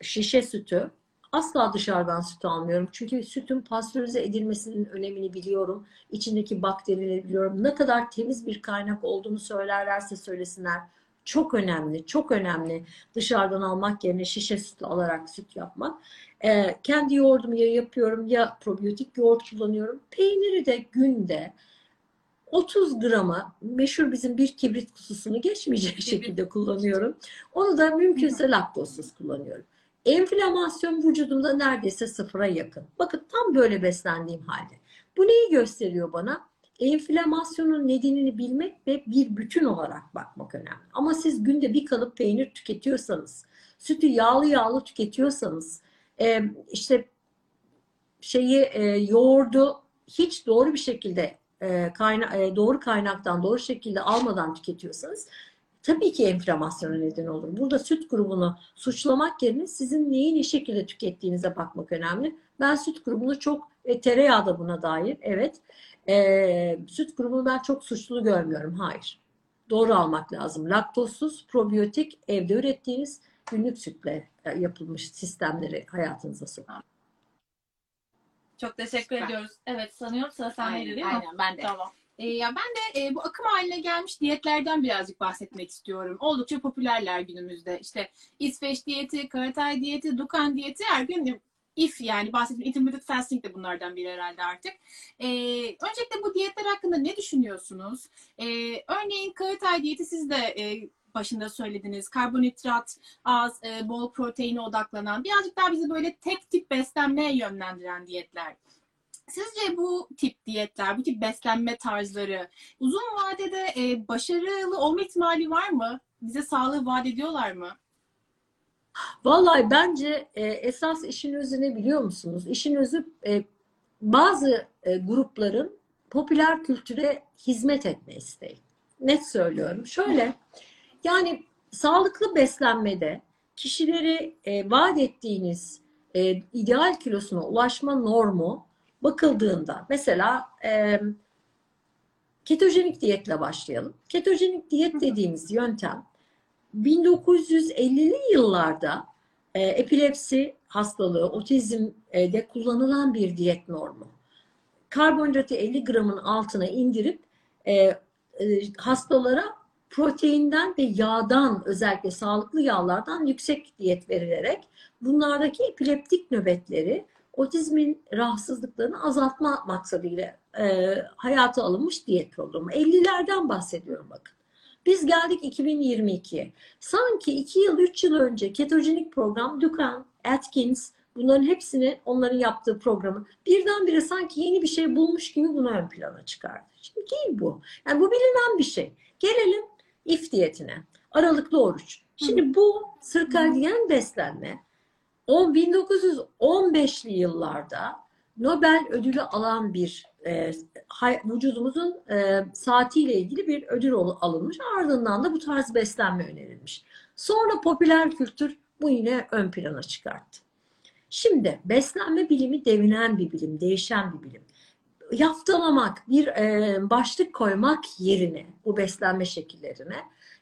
şişe sütü Asla dışarıdan süt almıyorum. Çünkü sütün pastörize edilmesinin önemini biliyorum. İçindeki bakterileri biliyorum. Ne kadar temiz bir kaynak olduğunu söylerlerse söylesinler. Çok önemli, çok önemli dışarıdan almak yerine şişe süt alarak süt yapmak. Ee, kendi yoğurdumu ya yapıyorum ya probiyotik yoğurt kullanıyorum. Peyniri de günde 30 grama meşhur bizim bir kibrit kutusunu geçmeyecek şekilde kullanıyorum. Onu da mümkünse laktozsuz kullanıyorum. Enflamasyon vücudumda neredeyse sıfıra yakın. Bakın tam böyle beslendiğim halde. Bu neyi gösteriyor bana? Enflamasyonun nedenini bilmek ve bir bütün olarak bakmak önemli. Ama siz günde bir kalıp peynir tüketiyorsanız, sütü yağlı yağlı tüketiyorsanız, e, işte şeyi e, yoğurdu hiç doğru bir şekilde e, kayna e, doğru kaynaktan doğru şekilde almadan tüketiyorsanız tabii ki enflamasyona neden olur. Burada süt grubunu suçlamak yerine sizin neyi ne şekilde tükettiğinize bakmak önemli. Ben süt grubunu çok e, tereyağı da buna dair evet. E, süt grubunu ben çok suçlu görmüyorum. Hayır. Doğru almak lazım. Laktozsuz, probiyotik, evde ürettiğiniz günlük sütle e, yapılmış sistemleri hayatınıza sokun. Çok teşekkür Süper. ediyoruz. Evet sanıyorum sıra sendeydi değil mi? Aynen ben de. Tamam. Ee, ya ben de e, bu akım haline gelmiş diyetlerden birazcık bahsetmek istiyorum. Oldukça popülerler günümüzde. İşte İsveç diyeti, Karatay diyeti, Dukan diyeti her gün if yani bahsettiğim intermittent fasting de bunlardan biri herhalde artık. Ee, öncelikle bu diyetler hakkında ne düşünüyorsunuz? Ee, örneğin Karatay diyeti siz de e, başında söylediniz. Karbonhidrat az, e, bol proteine odaklanan, birazcık daha bizi böyle tek tip beslenmeye yönlendiren diyetler. Sizce bu tip diyetler, bu tip beslenme tarzları uzun vadede e, başarılı olma ihtimali var mı? Bize sağlığı vaat ediyorlar mı? Vallahi bence e, esas işin özü ne biliyor musunuz? İşin özü e, bazı e, grupların popüler kültüre hizmet etme isteği. Net söylüyorum. Şöyle, yani sağlıklı beslenmede kişileri e, vaat ettiğiniz e, ideal kilosuna ulaşma normu bakıldığında mesela e, ketojenik diyetle başlayalım. Ketojenik diyet dediğimiz yöntem 1950'li yıllarda e, epilepsi hastalığı, otizmde kullanılan bir diyet normu. Karbonhidratı 50 gramın altına indirip e, e, hastalara proteinden ve yağdan özellikle sağlıklı yağlardan yüksek diyet verilerek bunlardaki epileptik nöbetleri otizmin rahatsızlıklarını azaltma maksadıyla e, hayata alınmış diyet programı. 50'lerden bahsediyorum bakın. Biz geldik 2022'ye. Sanki 2 yıl 3 yıl önce ketojenik program Dukan, Atkins bunların hepsini onların yaptığı programı birdenbire sanki yeni bir şey bulmuş gibi bunu ön plana çıkardı. Şimdi değil bu. Yani bu bilinen bir şey. Gelelim if diyetine. Aralıklı oruç. Şimdi bu sirkadiyen beslenme o 1915'li yıllarda Nobel ödülü alan bir e, hay- vücudumuzun e, saatiyle ilgili bir ödül alınmış. Ardından da bu tarz beslenme önerilmiş. Sonra popüler kültür bu yine ön plana çıkarttı. Şimdi beslenme bilimi devinen bir bilim, değişen bir bilim. Yaftalamak, bir e, başlık koymak yerine bu beslenme şekillerine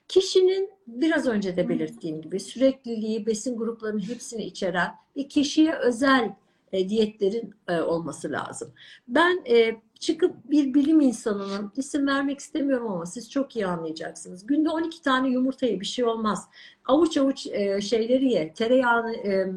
kişinin biraz önce de belirttiğim gibi sürekliliği, besin gruplarının hepsini içeren ve kişiye özel e, diyetlerin e, olması lazım. Ben e, çıkıp bir bilim insanının isim vermek istemiyorum ama siz çok iyi anlayacaksınız. Günde 12 tane yumurtaya bir şey olmaz. Avuç avuç e, şeyleri ye, tereyağını e,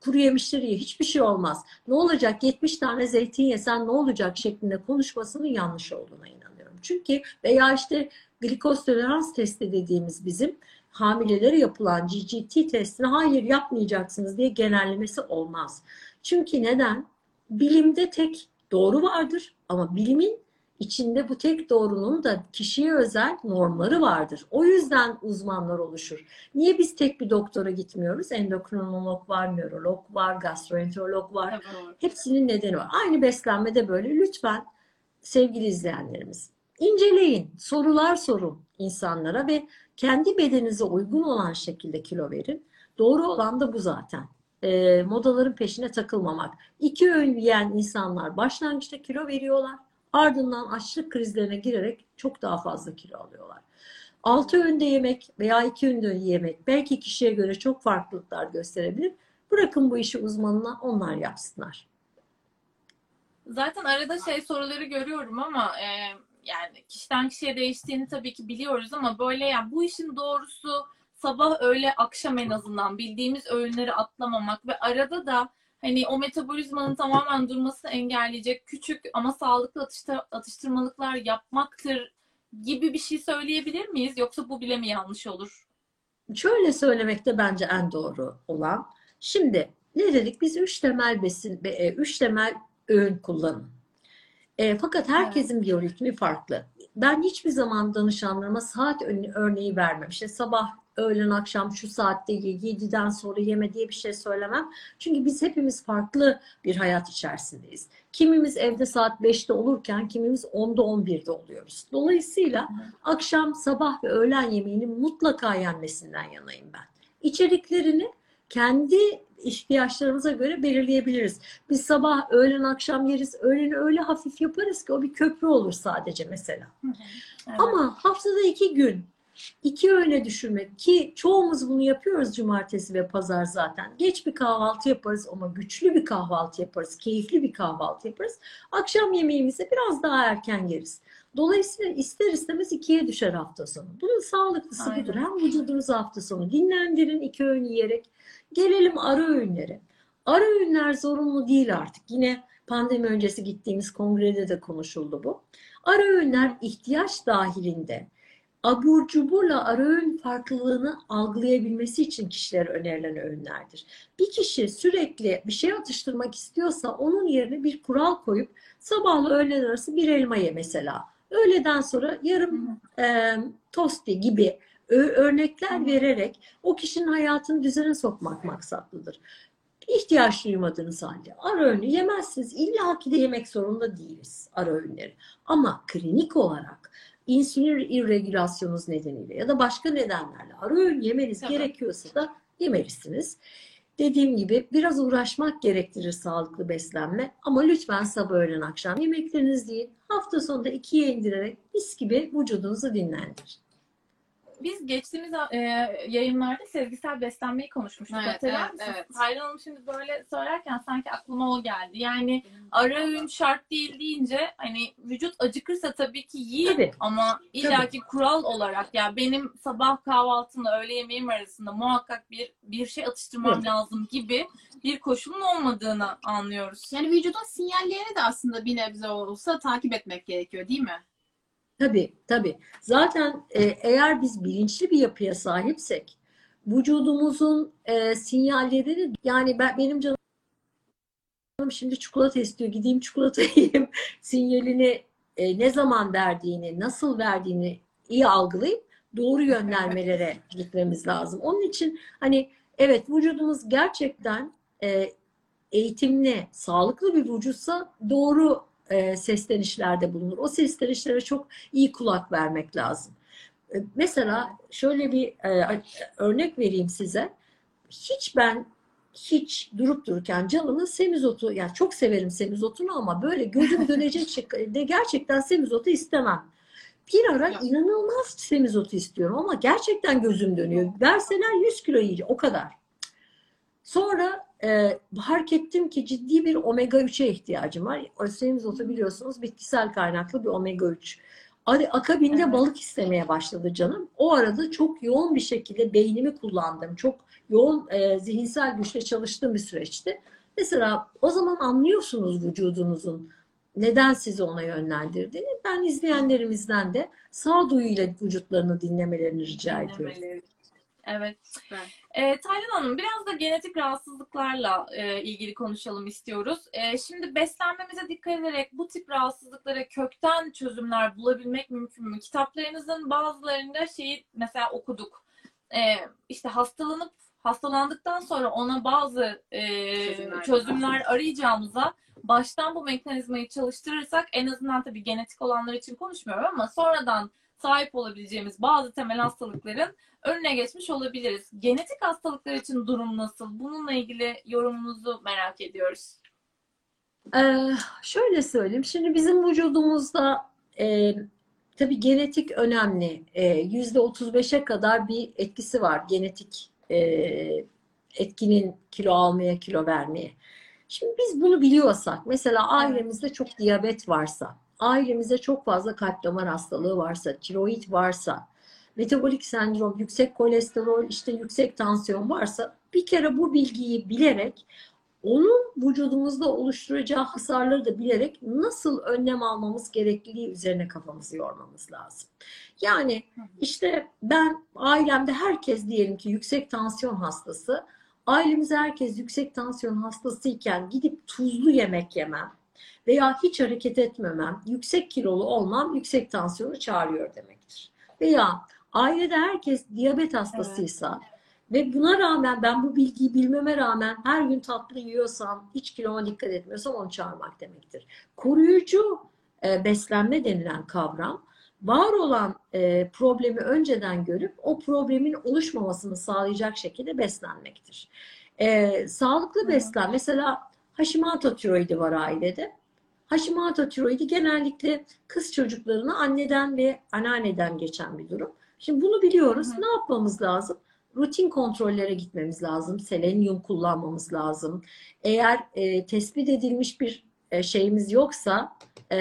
kuru yemişleri ye, hiçbir şey olmaz. Ne olacak 70 tane zeytin yesen ne olacak şeklinde konuşmasının yanlış olduğuna inanıyorum. Çünkü veya işte glikoz tolerans testi dediğimiz bizim hamilelere yapılan GGT testini hayır yapmayacaksınız diye genellemesi olmaz. Çünkü neden? Bilimde tek doğru vardır ama bilimin içinde bu tek doğrunun da kişiye özel normları vardır. O yüzden uzmanlar oluşur. Niye biz tek bir doktora gitmiyoruz? Endokrinolog var, nörolog var, gastroenterolog var. Evet. Hepsinin nedeni var. Aynı beslenmede böyle. Lütfen sevgili izleyenlerimiz inceleyin, sorular sorun insanlara ve kendi bedeninize uygun olan şekilde kilo verin. Doğru olan da bu zaten. E, modaların peşine takılmamak. İki öğün yiyen insanlar başlangıçta kilo veriyorlar. Ardından açlık krizlerine girerek çok daha fazla kilo alıyorlar. Altı öğünde yemek veya iki öğünde yemek belki kişiye göre çok farklılıklar gösterebilir. Bırakın bu işi uzmanına onlar yapsınlar. Zaten arada şey soruları görüyorum ama e, yani kişiden kişiye değiştiğini tabii ki biliyoruz ama böyle ya bu işin doğrusu sabah öğle akşam en azından bildiğimiz öğünleri atlamamak ve arada da hani o metabolizmanın tamamen durmasını engelleyecek küçük ama sağlıklı atıştır, atıştırmalıklar yapmaktır gibi bir şey söyleyebilir miyiz? Yoksa bu bile mi yanlış olur? Şöyle söylemekte bence en doğru olan. Şimdi ne dedik? Biz üç temel besin, e, üç temel öğün kullanın. E, fakat herkesin biyoritmi farklı. Ben hiçbir zaman danışanlarıma saat örneği vermem. İşte sabah, öğlen, akşam şu saatte ye, 7'den sonra yeme diye bir şey söylemem. Çünkü biz hepimiz farklı bir hayat içerisindeyiz. Kimimiz evde saat 5'te olurken kimimiz 10'da 11'de oluyoruz. Dolayısıyla akşam, sabah ve öğlen yemeğinin mutlaka yenmesinden yanayım ben. İçeriklerini kendi ihtiyaçlarımıza göre belirleyebiliriz. Biz sabah, öğlen, akşam yeriz. Öğleni öyle hafif yaparız ki o bir köprü olur sadece mesela. Evet. Ama haftada iki gün iki öğüne düşürmek ki çoğumuz bunu yapıyoruz cumartesi ve pazar zaten. Geç bir kahvaltı yaparız ama güçlü bir kahvaltı yaparız. Keyifli bir kahvaltı yaparız. Akşam yemeğimizi biraz daha erken yeriz. Dolayısıyla ister istemez ikiye düşer hafta sonu. Bunun sağlıklısı Aynen. budur. Hem vücudunuzu hafta sonu dinlendirin iki öğün yiyerek. Gelelim ara öğünlere. Ara öğünler zorunlu değil artık. Yine pandemi öncesi gittiğimiz kongrede de konuşuldu bu. Ara öğünler ihtiyaç dahilinde abur cuburla ara öğün farklılığını algılayabilmesi için kişilere önerilen öğünlerdir. Bir kişi sürekli bir şey atıştırmak istiyorsa onun yerine bir kural koyup sabahla öğlen arası bir elma ye mesela. Öğleden sonra yarım e, tosti gibi örnekler vererek o kişinin hayatını düzene sokmak maksatlıdır. İhtiyaç duymadığınız halde ara öğünü yemezsiniz. İlla ki de yemek zorunda değiliz ara öğünleri. Ama klinik olarak insülin irregülasyonunuz nedeniyle ya da başka nedenlerle ara öğün yemeniz Tabii. gerekiyorsa da yemelisiniz. Dediğim gibi biraz uğraşmak gerektirir sağlıklı beslenme ama lütfen sabah öğlen akşam yemekleriniz değil hafta sonunda ikiye indirerek mis gibi vücudunuzu dinlendirin. Biz geçtiğimiz e, yayınlarda sezgisel beslenmeyi konuşmuştuk. Evet, Hatırlar evet, mısın? evet. Hayran Hanım şimdi böyle söylerken sanki aklıma o geldi. Yani ara öğün şart değil deyince hani vücut acıkırsa tabii ki yiyin Tabii. ama illaki kural olarak ya benim sabah kahvaltımla öğle yemeğim arasında muhakkak bir bir şey atıştırmam Evet. lazım gibi bir koşulun olmadığını anlıyoruz. Yani vücudun sinyallerini de aslında bir nebze olsa takip etmek gerekiyor değil mi? Tabii tabii. Zaten e, eğer biz bilinçli bir yapıya sahipsek vücudumuzun e, sinyallerini yani ben benim canım şimdi çikolata istiyor gideyim çikolata yiyeyim sinyalini e, ne zaman verdiğini nasıl verdiğini iyi algılayıp doğru yönlenmelere gitmemiz lazım. Onun için hani evet vücudumuz gerçekten e, eğitimli, sağlıklı bir vücutsa doğru e, seslenişlerde bulunur. O seslenişlere çok iyi kulak vermek lazım. E, Mesela şöyle bir e, örnek vereyim size. Hiç ben hiç durup dururken canımın semizotu, yani çok severim semizotunu ama böyle gözüm dönecek şekilde gerçekten semizotu istemem. Bir ara Ya. inanılmaz semizotu istiyorum ama gerçekten gözüm dönüyor. Verseler 100 kilo yiyeceğim, o kadar. Sonra e, fark ettim ki ciddi bir omega 3'e ihtiyacım var. O semizotu biliyorsunuz bitkisel kaynaklı bir omega 3. Hadi akabinde Evet. balık istemeye başladı canım. O arada çok yoğun bir şekilde beynimi kullandım. Çok yoğun e, zihinsel güçle çalıştığım bir süreçti. Mesela o zaman anlıyorsunuz vücudunuzun neden sizi ona yönlendirdiğini. Ben izleyenlerimizden de sağduyuyla vücutlarını dinlemelerini rica ediyorum. Dinlemeleri. Evet. Süper. E, Taylan Hanım biraz da genetik rahatsızlıklarla e, ilgili konuşalım istiyoruz. E, şimdi beslenmemize dikkat ederek bu tip rahatsızlıklara kökten çözümler bulabilmek mümkün mü? Kitaplarınızın bazılarında şeyi mesela okuduk. E, işte hastalanıp hastalandıktan sonra ona bazı e, Çözümler. çözümler arayacağımıza baştan bu mekanizmayı çalıştırırsak en azından tabii genetik olanlar için konuşmuyorum ama sonradan sahip olabileceğimiz bazı temel hastalıkların önüne geçmiş olabiliriz. Genetik hastalıklar için durum nasıl? Bununla ilgili yorumunuzu merak ediyoruz. Ee, şöyle söyleyeyim. Şimdi bizim vücudumuzda e, tabii genetik önemli. E, Yüzde 35'e kadar bir etkisi var genetik e, etkinin kilo almaya, kilo vermeye. Şimdi biz bunu biliyorsak, mesela ailemizde çok diyabet varsa, ailemizde çok fazla kalp damar hastalığı varsa, tiroid varsa, metabolik sendrom, yüksek kolesterol, işte yüksek tansiyon varsa bir kere bu bilgiyi bilerek onun vücudumuzda oluşturacağı hasarları da bilerek nasıl önlem almamız gerekliliği üzerine kafamızı yormamız lazım. Yani işte ben ailemde herkes diyelim ki yüksek tansiyon hastası. Ailemizde herkes yüksek tansiyon hastasıyken gidip tuzlu yemek yemem veya hiç hareket etmemem, yüksek kilolu olmam yüksek tansiyonu çağırıyor demektir. Veya ailede herkes diyabet hastasıysa ve buna rağmen ben bu bilgiyi bilmeme rağmen her gün tatlı yiyorsam, hiç kiloma dikkat etmiyorsam onu çağırmak demektir. Koruyucu e, beslenme denilen kavram var olan e, problemi önceden görüp o problemin oluşmamasını sağlayacak şekilde beslenmektir. E, sağlıklı beslen mesela Hashimoto tiroidi var ailede. Hashimoto tiroidi genellikle kız çocuklarına anneden ve anneanneden geçen bir durum. Şimdi bunu biliyoruz. Hı hı. Ne yapmamız lazım? Rutin kontrollere gitmemiz lazım. Selenyum kullanmamız lazım. Eğer e, tespit edilmiş bir e, şeyimiz yoksa, e,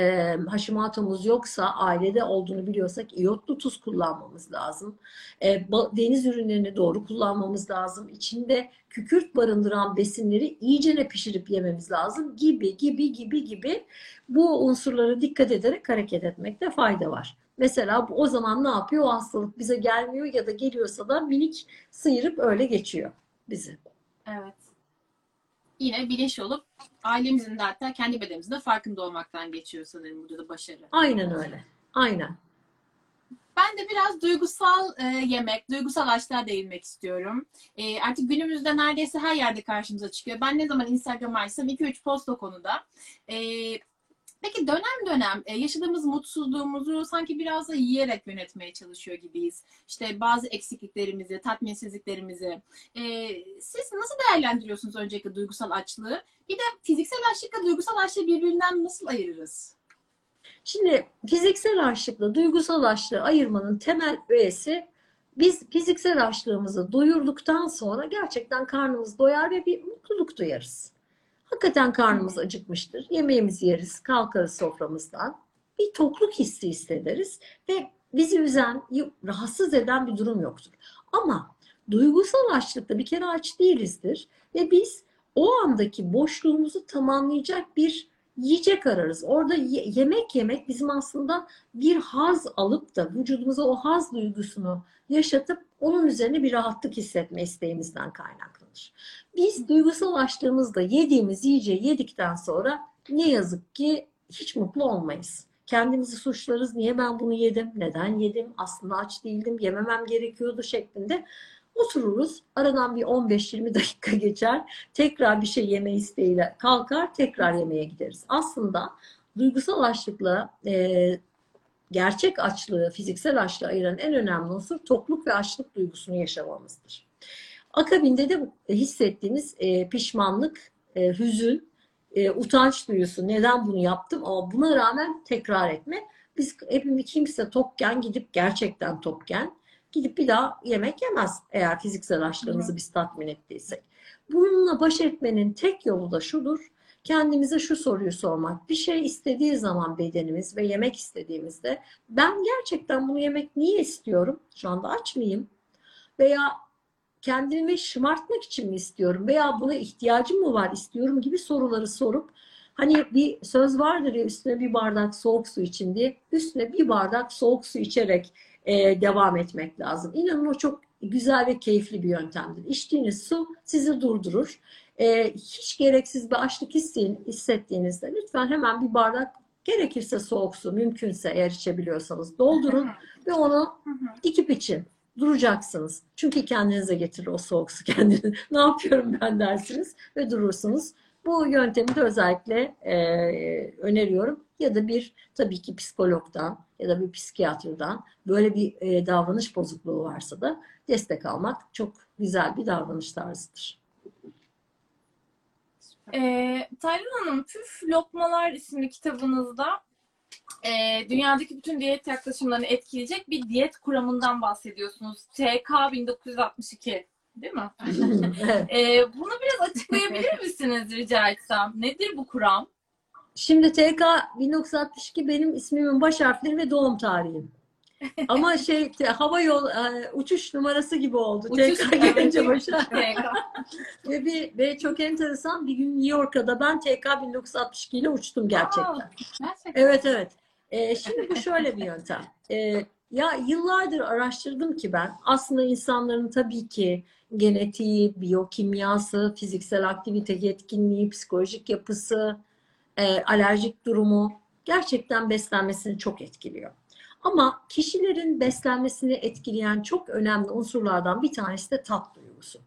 Hashimoto'muz yoksa, ailede olduğunu biliyorsak iyotlu tuz kullanmamız lazım. E, deniz ürünlerini doğru kullanmamız lazım. İçinde kükürt barındıran besinleri iyicene pişirip yememiz lazım gibi gibi gibi gibi bu unsurlara dikkat ederek hareket etmekte fayda var. Mesela bu- o zaman ne yapıyor? O hastalık bize gelmiyor ya da geliyorsa da minik sıyırıp öyle geçiyor bizi. Evet. Yine bilinç olup ailemizin de hatta kendi bedenimizin de farkında olmaktan geçiyor sanırım burada da başarı. Aynen öyle. Aynen. Ben de biraz duygusal e, yemek, duygusal açlığa değinmek istiyorum. E, artık günümüzde neredeyse her yerde karşımıza çıkıyor. Ben ne zaman Instagram açsam 2-3 post o konuda. E, peki dönem dönem e, yaşadığımız mutsuzluğumuzu sanki biraz da yiyerek yönetmeye çalışıyor gibiyiz. İşte bazı eksikliklerimizi, tatminsizliklerimizi. E, siz nasıl değerlendiriyorsunuz öncelikle duygusal açlığı? Bir de fiziksel açlıkla duygusal açlığı birbirinden nasıl ayırırız? Şimdi fiziksel açlıkla duygusal açlığı ayırmanın temel öğesi biz fiziksel açlığımızı doyurduktan sonra gerçekten karnımız doyar ve bir mutluluk duyarız. Hakikaten karnımız acıkmıştır. Yemeğimizi yeriz, kalkarız soframızdan. Bir tokluk hissi hissederiz ve bizi üzen, rahatsız eden bir durum yoktur. Ama duygusal açlıkta bir kere aç değilizdir ve biz o andaki boşluğumuzu tamamlayacak bir yiyecek ararız. Orada ye- yemek yemek bizim aslında bir haz alıp da vücudumuza o haz duygusunu yaşatıp onun üzerine bir rahatlık hissetme isteğimizden kaynaklanır. Biz duygusal açlığımızda yediğimiz yiyeceği yedikten sonra ne yazık ki hiç mutlu olmayız. Kendimizi suçlarız. Niye ben bunu yedim? Neden yedim? Aslında aç değildim. Yememem gerekiyordu şeklinde otururuz. Aradan bir 15-20 dakika geçer. Tekrar bir şey yeme isteğiyle kalkar. Tekrar yemeğe gideriz. Aslında duygusal açlıkla e, gerçek açlığı, fiziksel açlığı ayıran en önemli unsur tokluk ve açlık duygusunu yaşamamızdır. Akabinde de hissettiğimiz e, pişmanlık, e, hüzün, e, utanç duyusu. Neden bunu yaptım? Ama buna rağmen tekrar etme. Biz hepimiz kimse tokken gidip gerçekten tokken gidip bir daha yemek yemez eğer fiziksel açlığımızı biz tatmin ettiysek. Bununla baş etmenin tek yolu da şudur. Kendimize şu soruyu sormak. Bir şey istediği zaman bedenimiz ve yemek istediğimizde ben gerçekten bunu yemek niye istiyorum? Şu anda aç mıyım? Veya kendimi şımartmak için mi istiyorum? Veya buna ihtiyacım mı var istiyorum gibi soruları sorup Hani bir söz vardır ya üstüne bir bardak soğuk su için diye üstüne bir bardak soğuk su içerek e, devam etmek lazım. İnanın o çok güzel ve keyifli bir yöntemdir. İçtiğiniz su sizi durdurur. E, hiç gereksiz bir açlık hissin, hissettiğinizde lütfen hemen bir bardak gerekirse soğuk su mümkünse eğer içebiliyorsanız doldurun ve onu dikip için duracaksınız. Çünkü kendinize getirir o soğuk su kendini. ne yapıyorum ben dersiniz ve durursunuz. Bu yöntemi de özellikle e, öneriyorum. Ya da bir tabii ki psikologdan ya da bir psikiyatrdan böyle bir e, davranış bozukluğu varsa da destek almak çok güzel bir davranış tarzıdır. Ee, Taylan Hanım, Püf Lokmalar isimli kitabınızda e, dünyadaki bütün diyet yaklaşımlarını etkileyecek bir diyet kuramından bahsediyorsunuz. TK 1962 Değil mi? Ee, bunu biraz açıklayabilir misiniz rica etsem? Nedir bu kuram? Şimdi TK 1962 benim ismimin baş harfleri ve doğum tarihim. Ama şey hava yol e, uçuş numarası gibi oldu. Uçuş TK gelince başa. Ve, bir, ve çok enteresan bir gün New York'a da ben TK 1962 ile uçtum gerçekten. Aa, Gerçekten. Evet evet. Ee, şimdi bu şöyle bir yöntem. Ee, ya yıllardır araştırdım ki ben aslında insanların tabii ki genetiği, biyokimyası, fiziksel aktivite yetkinliği, psikolojik yapısı, e, alerjik durumu gerçekten beslenmesini çok etkiliyor. Ama kişilerin beslenmesini etkileyen çok önemli unsurlardan bir tanesi de tat duygusu.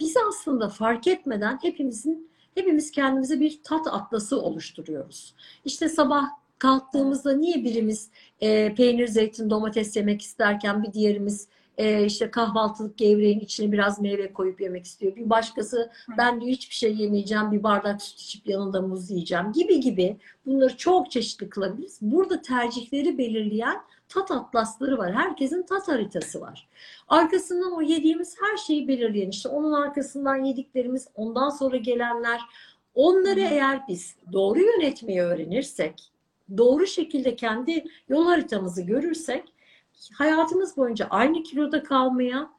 Biz aslında fark etmeden hepimizin hepimiz kendimize bir tat atlası oluşturuyoruz. İşte sabah kalktığımızda niye birimiz e, peynir, zeytin, domates yemek isterken bir diğerimiz e, işte kahvaltılık gevreğin içine biraz meyve koyup yemek istiyor. Bir başkası ben diyor hiçbir şey yemeyeceğim, bir bardak süt içip yanında muz yiyeceğim gibi gibi bunları çok çeşitli kılabiliriz. Burada tercihleri belirleyen tat atlasları var. Herkesin tat haritası var. Arkasından o yediğimiz her şeyi belirleyen işte onun arkasından yediklerimiz, ondan sonra gelenler onları eğer biz doğru yönetmeyi öğrenirsek, doğru şekilde kendi yol haritamızı görürsek hayatımız boyunca aynı kiloda kalmaya,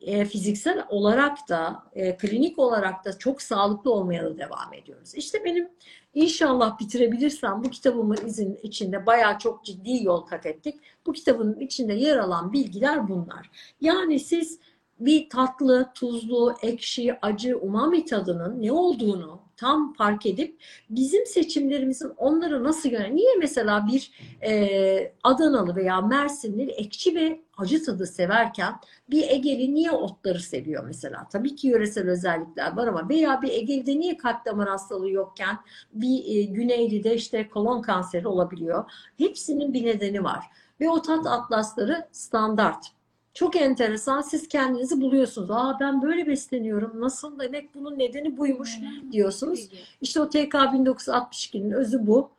e, fiziksel olarak da, e, klinik olarak da çok sağlıklı olmaya da devam ediyoruz. İşte benim inşallah bitirebilirsem bu kitabımın izin içinde bayağı çok ciddi yol kat ettik. Bu kitabın içinde yer alan bilgiler bunlar. Yani siz bir tatlı, tuzlu, ekşi, acı, umami tadının ne olduğunu tam fark edip bizim seçimlerimizin onları nasıl yönelir? Niye mesela bir e, Adanalı veya Mersinli ekşi ve acı tadı severken bir Egeli niye otları seviyor mesela? Tabii ki yöresel özellikler var ama veya bir Ege'de niye kalp damar hastalığı yokken bir e, Güneyli'de işte kolon kanseri olabiliyor. Hepsinin bir nedeni var. Ve o tat atlasları standart. Çok enteresan. Siz kendinizi buluyorsunuz. Aa ben böyle besleniyorum. Nasıl demek bunun nedeni buymuş diyorsunuz. İşte o TK 1962'nin özü bu.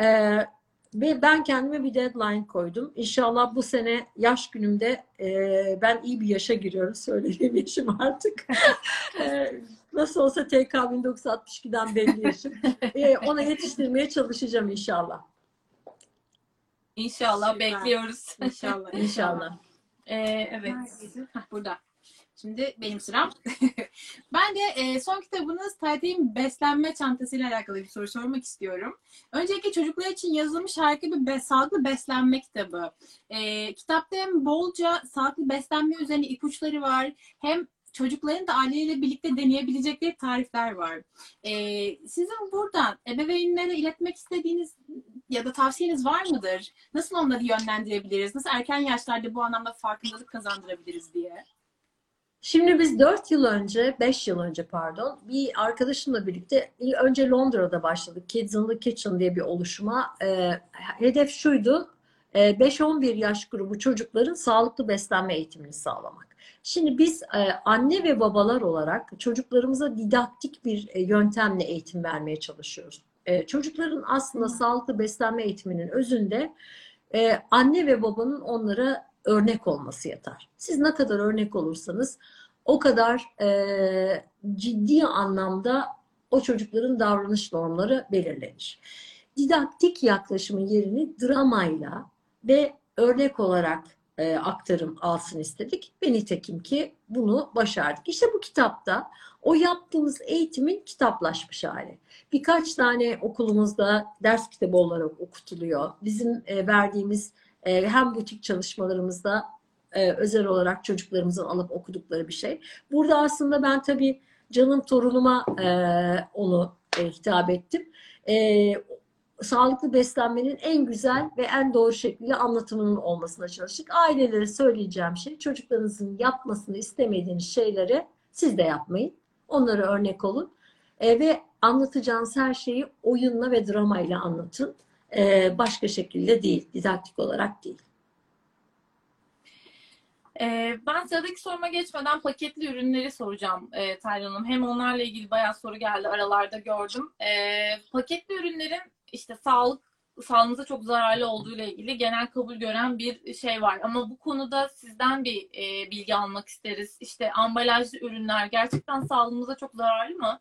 Ee, ve ben kendime bir deadline koydum. İnşallah bu sene yaş günümde e, ben iyi bir yaşa giriyorum. Söylediğim yaşım artık. Ee, nasıl olsa TK 1962'den belli yaşım. Ee, ona yetiştirmeye çalışacağım inşallah. İnşallah Süper. bekliyoruz. İnşallah. İnşallah. Ee, evet. Heh, burada. Şimdi benim sıram. ben de e, son kitabınız Taytay'ın beslenme çantasıyla alakalı bir soru sormak istiyorum. Öncelikle çocuklar için yazılmış harika bir be- sağlıklı beslenme kitabı. E, kitapta hem bolca sağlıklı beslenme üzerine ipuçları var hem çocukların da aileleriyle birlikte deneyebilecekleri tarifler var. E, sizin buradan ebeveynlere iletmek istediğiniz ya da tavsiyeniz var mıdır? Nasıl onları yönlendirebiliriz? Nasıl erken yaşlarda bu anlamda farkındalık kazandırabiliriz diye? Şimdi biz 4 yıl önce, 5 yıl önce pardon, bir arkadaşımla birlikte önce Londra'da başladık. Kids in the Kitchen diye bir oluşuma. Ee, hedef şuydu, e, 5-11 yaş grubu çocukların sağlıklı beslenme eğitimini sağlamak. Şimdi biz e, anne ve babalar olarak çocuklarımıza didaktik bir e, yöntemle eğitim vermeye çalışıyoruz. E, Çocukların aslında sağlıklı beslenme eğitiminin özünde anne ve babanın onlara örnek olması yeter. Siz ne kadar örnek olursanız o kadar e, ciddi anlamda o çocukların davranış normları belirlenir. Didaktik yaklaşımın yerini dramayla ve örnek olarak e, aktarım alsın istedik. Ve nitekim ki bunu başardık. İşte bu kitapta o yaptığımız eğitimin kitaplaşmış hali. Birkaç tane okulumuzda ders kitabı olarak okutuluyor. Bizim e, verdiğimiz e, hem butik çalışmalarımızda e, özel olarak çocuklarımızın alıp okudukları bir şey. Burada aslında ben tabii canım torunuma e, onu e, hitap ettim. E, sağlıklı beslenmenin en güzel ve en doğru şekilde anlatımının olmasına çalıştık. Ailelere söyleyeceğim şey çocuklarınızın yapmasını istemediğiniz şeyleri siz de yapmayın. Onlara örnek olun. E, ve anlatacağınız her şeyi oyunla ve dramayla anlatın. E, başka şekilde değil, didaktik olarak değil. Ee, ben sıradaki soruma geçmeden paketli ürünleri soracağım e, Taylan Hanım. Hem onlarla ilgili bayağı soru geldi aralarda gördüm. Ee, paketli ürünlerin işte sağlık sağlığınıza çok zararlı olduğu ile ilgili genel kabul gören bir şey var. Ama bu konuda sizden bir e, bilgi almak isteriz. İşte ambalajlı ürünler gerçekten sağlığımıza çok zararlı mı?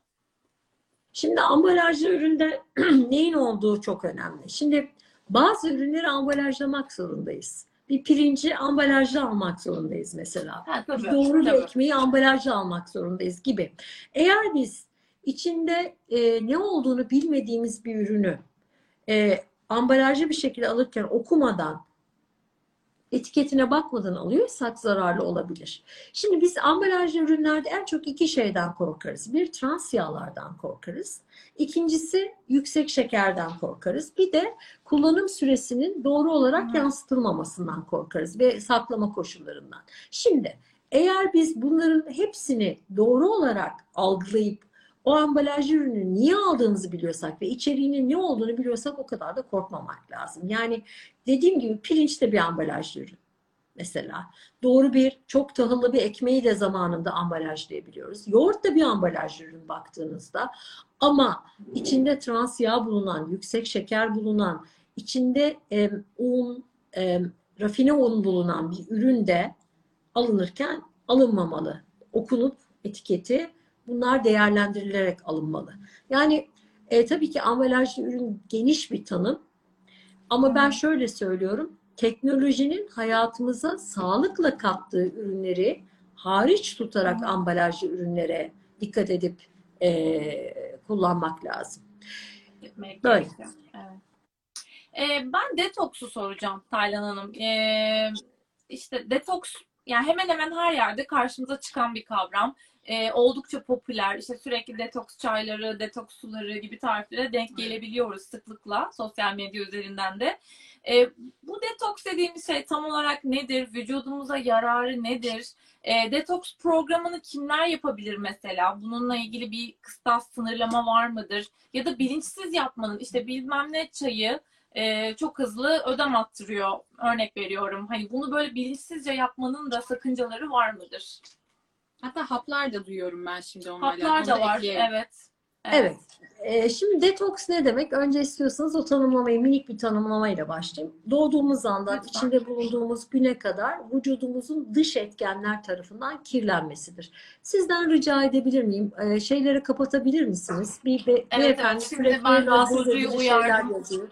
Şimdi ambalajlı üründe neyin olduğu çok önemli. Şimdi bazı ürünleri ambalajlamak zorundayız. Bir pirinci ambalajlı almak zorundayız mesela. Ha, tabii. Doğru bir tabii. ekmeği ambalajlı almak zorundayız gibi. Eğer biz içinde e, ne olduğunu bilmediğimiz bir ürünü e, ambalajlı bir şekilde alırken okumadan etiketine bakmadan alıyorsak zararlı olabilir. Şimdi biz ambalajlı ürünlerde en çok iki şeyden korkarız. Bir trans yağlardan korkarız. İkincisi yüksek şekerden korkarız. Bir de kullanım süresinin doğru olarak Hı. yansıtılmamasından korkarız ve saklama koşullarından. Şimdi eğer biz bunların hepsini doğru olarak algılayıp o ambalajlı ürünü niye aldığımızı biliyorsak ve içeriğinin ne olduğunu biliyorsak o kadar da korkmamak lazım. Yani dediğim gibi pirinç de bir ambalajlı ürün mesela. Doğru bir çok tahıllı bir ekmeği de zamanında ambalajlayabiliyoruz. Yoğurt da bir ambalajlı ürün baktığınızda ama içinde trans yağ bulunan, yüksek şeker bulunan, içinde e, un, e, rafine un bulunan bir ürün de alınırken alınmamalı. Okunup etiketi bunlar değerlendirilerek alınmalı. Yani e, tabii ki ambalajlı ürün geniş bir tanım ama ben şöyle söylüyorum. Teknolojinin hayatımıza sağlıkla kattığı ürünleri hariç tutarak ambalajlı ürünlere dikkat edip e, kullanmak lazım. Gitmek Böyle. gerekiyor. Evet. Ee, ben detoksu soracağım Taylan Hanım. Ee, işte detoks yani hemen hemen her yerde karşımıza çıkan bir kavram. Ee, oldukça popüler. İşte sürekli detoks çayları, detoks suları gibi tariflere denk gelebiliyoruz sıklıkla sosyal medya üzerinden de. Ee, bu detoks dediğimiz şey tam olarak nedir? Vücudumuza yararı nedir? E, detoks programını kimler yapabilir mesela? Bununla ilgili bir kıstas sınırlama var mıdır? Ya da bilinçsiz yapmanın işte bilmem ne çayı e, çok hızlı ödem attırıyor. Örnek veriyorum. Hani bunu böyle bilinçsizce yapmanın da sakıncaları var mıdır? Hatta haplar da duyuyorum ben şimdi onlarla. Haplar da var. ekleyelim. Evet. Evet. E, şimdi detoks ne demek? Önce istiyorsanız o tanımlamayı minik bir tanımlamayla başlayayım. Doğduğumuz andan Lütfen. içinde bulunduğumuz güne kadar vücudumuzun dış etkenler tarafından kirlenmesidir. Sizden rica edebilir miyim? E, şeyleri kapatabilir misiniz? Bir be, beyefendi Şimdi sürekli ben rahatsız edici şeyler uyardım. yazıyor.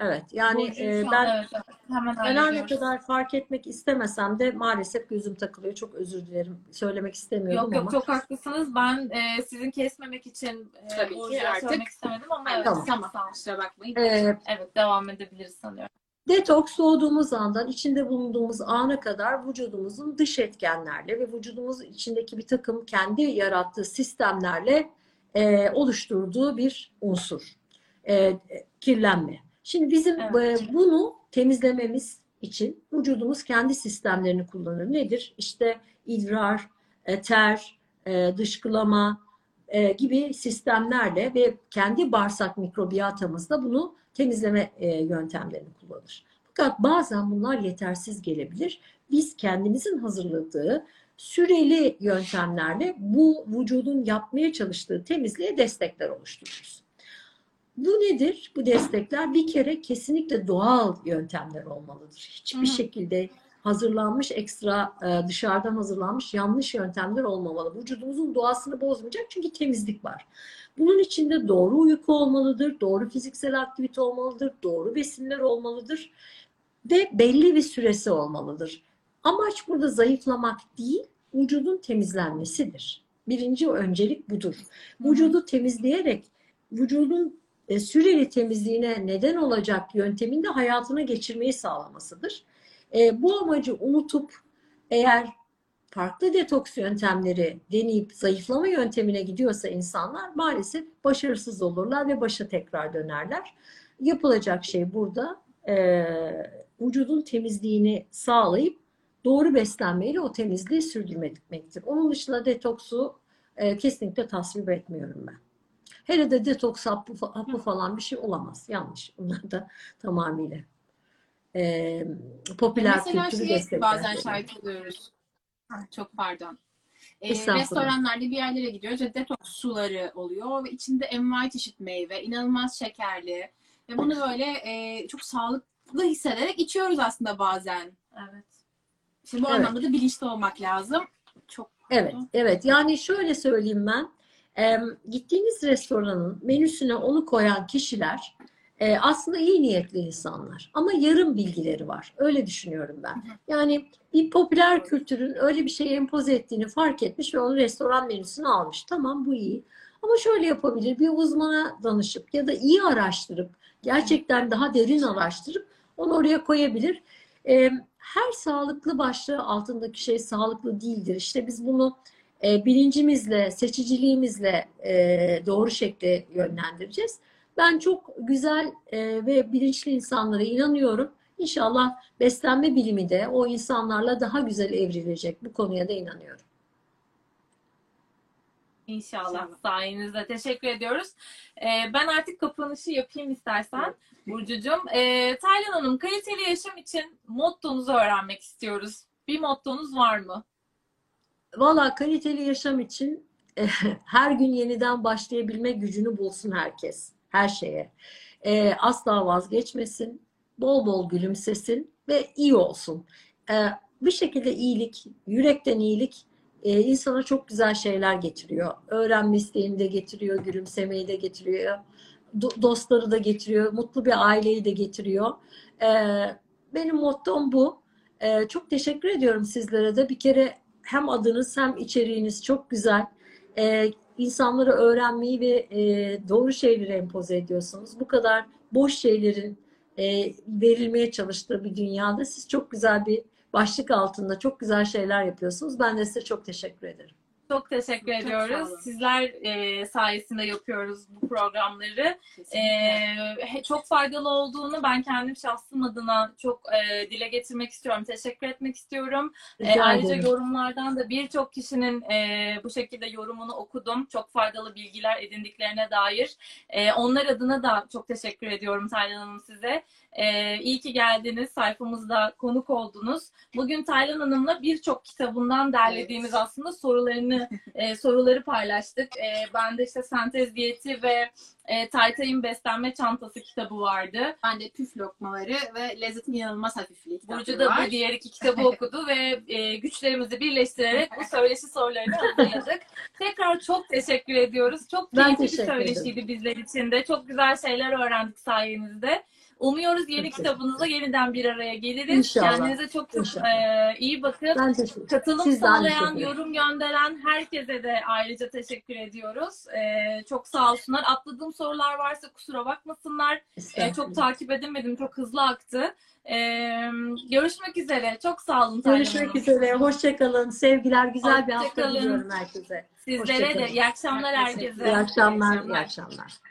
Evet. Yani e, ben evet. Hemen her ne kadar fark etmek istemesem de maalesef gözüm takılıyor. Çok özür dilerim. Söylemek istemiyorum Yok yok ama. çok haklısınız. Ben e, sizin kesmemek için e, Tabii ki artık. söylemek istemedim ama evet. Tamam. Tamam. Sağ. Kusura bakmayın. E, Evet devam edebiliriz sanıyorum. Detoks doğduğumuz andan içinde bulunduğumuz ana kadar vücudumuzun dış etkenlerle ve vücudumuzun içindeki bir takım kendi yarattığı sistemlerle e, oluşturduğu bir unsur. E, kirlenme. Şimdi bizim Evet. e, bunu temizlememiz için vücudumuz kendi sistemlerini kullanır. Nedir? İşte idrar, e, ter, e, dışkılama e, gibi sistemlerle ve kendi bağırsak mikrobiyatamızda bunu temizleme e, yöntemlerini kullanır. Fakat bazen bunlar yetersiz gelebilir. Biz kendimizin hazırladığı süreli yöntemlerle bu vücudun yapmaya çalıştığı temizliğe destekler oluştururuz. Bu nedir? Bu destekler bir kere kesinlikle doğal yöntemler olmalıdır. Hiçbir Hı şekilde hazırlanmış ekstra e, dışarıdan hazırlanmış yanlış yöntemler olmamalı. Vücudumuzun doğasını bozmayacak çünkü temizlik var. Bunun içinde doğru uyku olmalıdır, doğru fiziksel aktivite olmalıdır, doğru besinler olmalıdır ve belli bir süresi olmalıdır. Amaç burada zayıflamak değil, vücudun temizlenmesidir. Birinci öncelik budur. Vücudu temizleyerek vücudun e, süreli temizliğine neden olacak yönteminde hayatına geçirmeyi sağlamasıdır. E, bu amacı unutup eğer farklı detoks yöntemleri deneyip zayıflama yöntemine gidiyorsa insanlar maalesef başarısız olurlar ve başa tekrar dönerler. Yapılacak şey burada e, vücudun temizliğini sağlayıp doğru beslenmeyle o temizliği sürdürmektir. Onun dışında detoksu kesinlikle tasvip etmiyorum ben. Hele de detoks hapı, hapı falan bir şey olamaz. Yanlış. Bunlar da tamamıyla e, popüler Mesela kültürü destekler. bazen şahit oluyoruz. Çok pardon. Estağfurullah. restoranlarda bir yerlere gidiyoruz ve detoks suları oluyor ve içinde envai çeşit meyve, inanılmaz şekerli Ve bunu böyle e, çok sağlıklı hissederek içiyoruz aslında bazen. Evet. İşte bu Evet. anlamda da bilinçli olmak lazım. Çok Evet, evet. Yani şöyle söyleyeyim ben. Em, gittiğiniz restoranın menüsüne onu koyan kişiler e, aslında iyi niyetli insanlar. Ama yarım bilgileri var. Öyle düşünüyorum ben. Yani bir popüler kültürün öyle bir şey empoze ettiğini fark etmiş ve onu restoran menüsüne almış. Tamam bu iyi. Ama şöyle yapabilir. Bir uzmana danışıp ya da iyi araştırıp gerçekten daha derin araştırıp onu oraya koyabilir. E, her sağlıklı başlığı altındaki şey sağlıklı değildir. İşte biz bunu e, bilincimizle, seçiciliğimizle e, doğru şekilde yönlendireceğiz. Ben çok güzel e, ve bilinçli insanlara inanıyorum. İnşallah beslenme bilimi de o insanlarla daha güzel evrilecek. Bu konuya da inanıyorum. İnşallah İnşallah. sayenizde. Teşekkür ediyoruz. Ee, ben artık kapanışı yapayım istersen Burcucuğum. Ee, Taylan Hanım kaliteli yaşam için mottonuzu öğrenmek istiyoruz. Bir mottonuz var mı? Valla kaliteli yaşam için e, her gün yeniden başlayabilme gücünü bulsun herkes. Her şeye. E, asla vazgeçmesin. Bol bol gülümsesin ve iyi olsun. E, bir şekilde iyilik, yürekten iyilik e, insana çok güzel şeyler getiriyor. Öğrenme isteğini de getiriyor, gülümsemeyi de getiriyor. do- dostları da getiriyor, mutlu bir aileyi de getiriyor. E, benim mottom bu. E, çok teşekkür ediyorum sizlere de. Bir kere hem adınız hem içeriğiniz çok güzel. Ee, insanları öğrenmeyi ve e, doğru şeyleri empoze ediyorsunuz. Bu kadar boş şeylerin e, verilmeye çalıştığı bir dünyada siz çok güzel bir başlık altında çok güzel şeyler yapıyorsunuz. Ben de size çok teşekkür ederim. Çok teşekkür Çok ediyoruz. olun. Sizler e, sayesinde yapıyoruz bu programları. Kesinlikle. Ee, he- çok faydalı olduğunu ben kendim şahsım adına çok e, dile getirmek istiyorum. Teşekkür etmek istiyorum. Rica E, ayrıca ederim. yorumlardan da birçok kişinin e, bu şekilde yorumunu okudum. Çok faydalı bilgiler edindiklerine dair. E, onlar adına da çok teşekkür ediyorum Taylan Hanım size. E, iyi ki geldiniz. Sayfamızda konuk oldunuz. Bugün Taylan Hanım'la birçok kitabından derlediğimiz Evet. aslında sorularını e, soruları paylaştık. E, ben de işte sentez diyeti ve e, Taytay'ın beslenme çantası kitabı vardı. Ben de püf lokmaları ve lezzetin inanılmaz hafifliği Burcu da var. bu diğer iki kitabı okudu ve e, güçlerimizi birleştirerek bu söyleşi sorularını hazırladık. Tekrar çok teşekkür ediyoruz. Çok keyifli bir söyleşiydi bizler için de. Çok güzel şeyler öğrendik sayenizde. Umuyoruz yeni Çok kitabınızla yeniden bir araya geliriz. İnşallah. Kendinize çok çok e, iyi bakın. Ben teşekkür Katılım Siz sağlayan, yorum gönderen herkese de ayrıca teşekkür ediyoruz. Ee, çok sağ olsunlar. Atladığım sorular varsa kusura bakmasınlar. Ee, çok takip edemedim. Çok hızlı aktı. Ee, görüşmek üzere. Çok sağ olun. Görüşmek Hanım. üzere. Hoşçakalın. Sevgiler. Güzel bir Hoşça hafta kalın. diliyorum herkese. Sizlere de. İyi akşamlar Herkese. İyi akşamlar. İyi İyi akşamlar.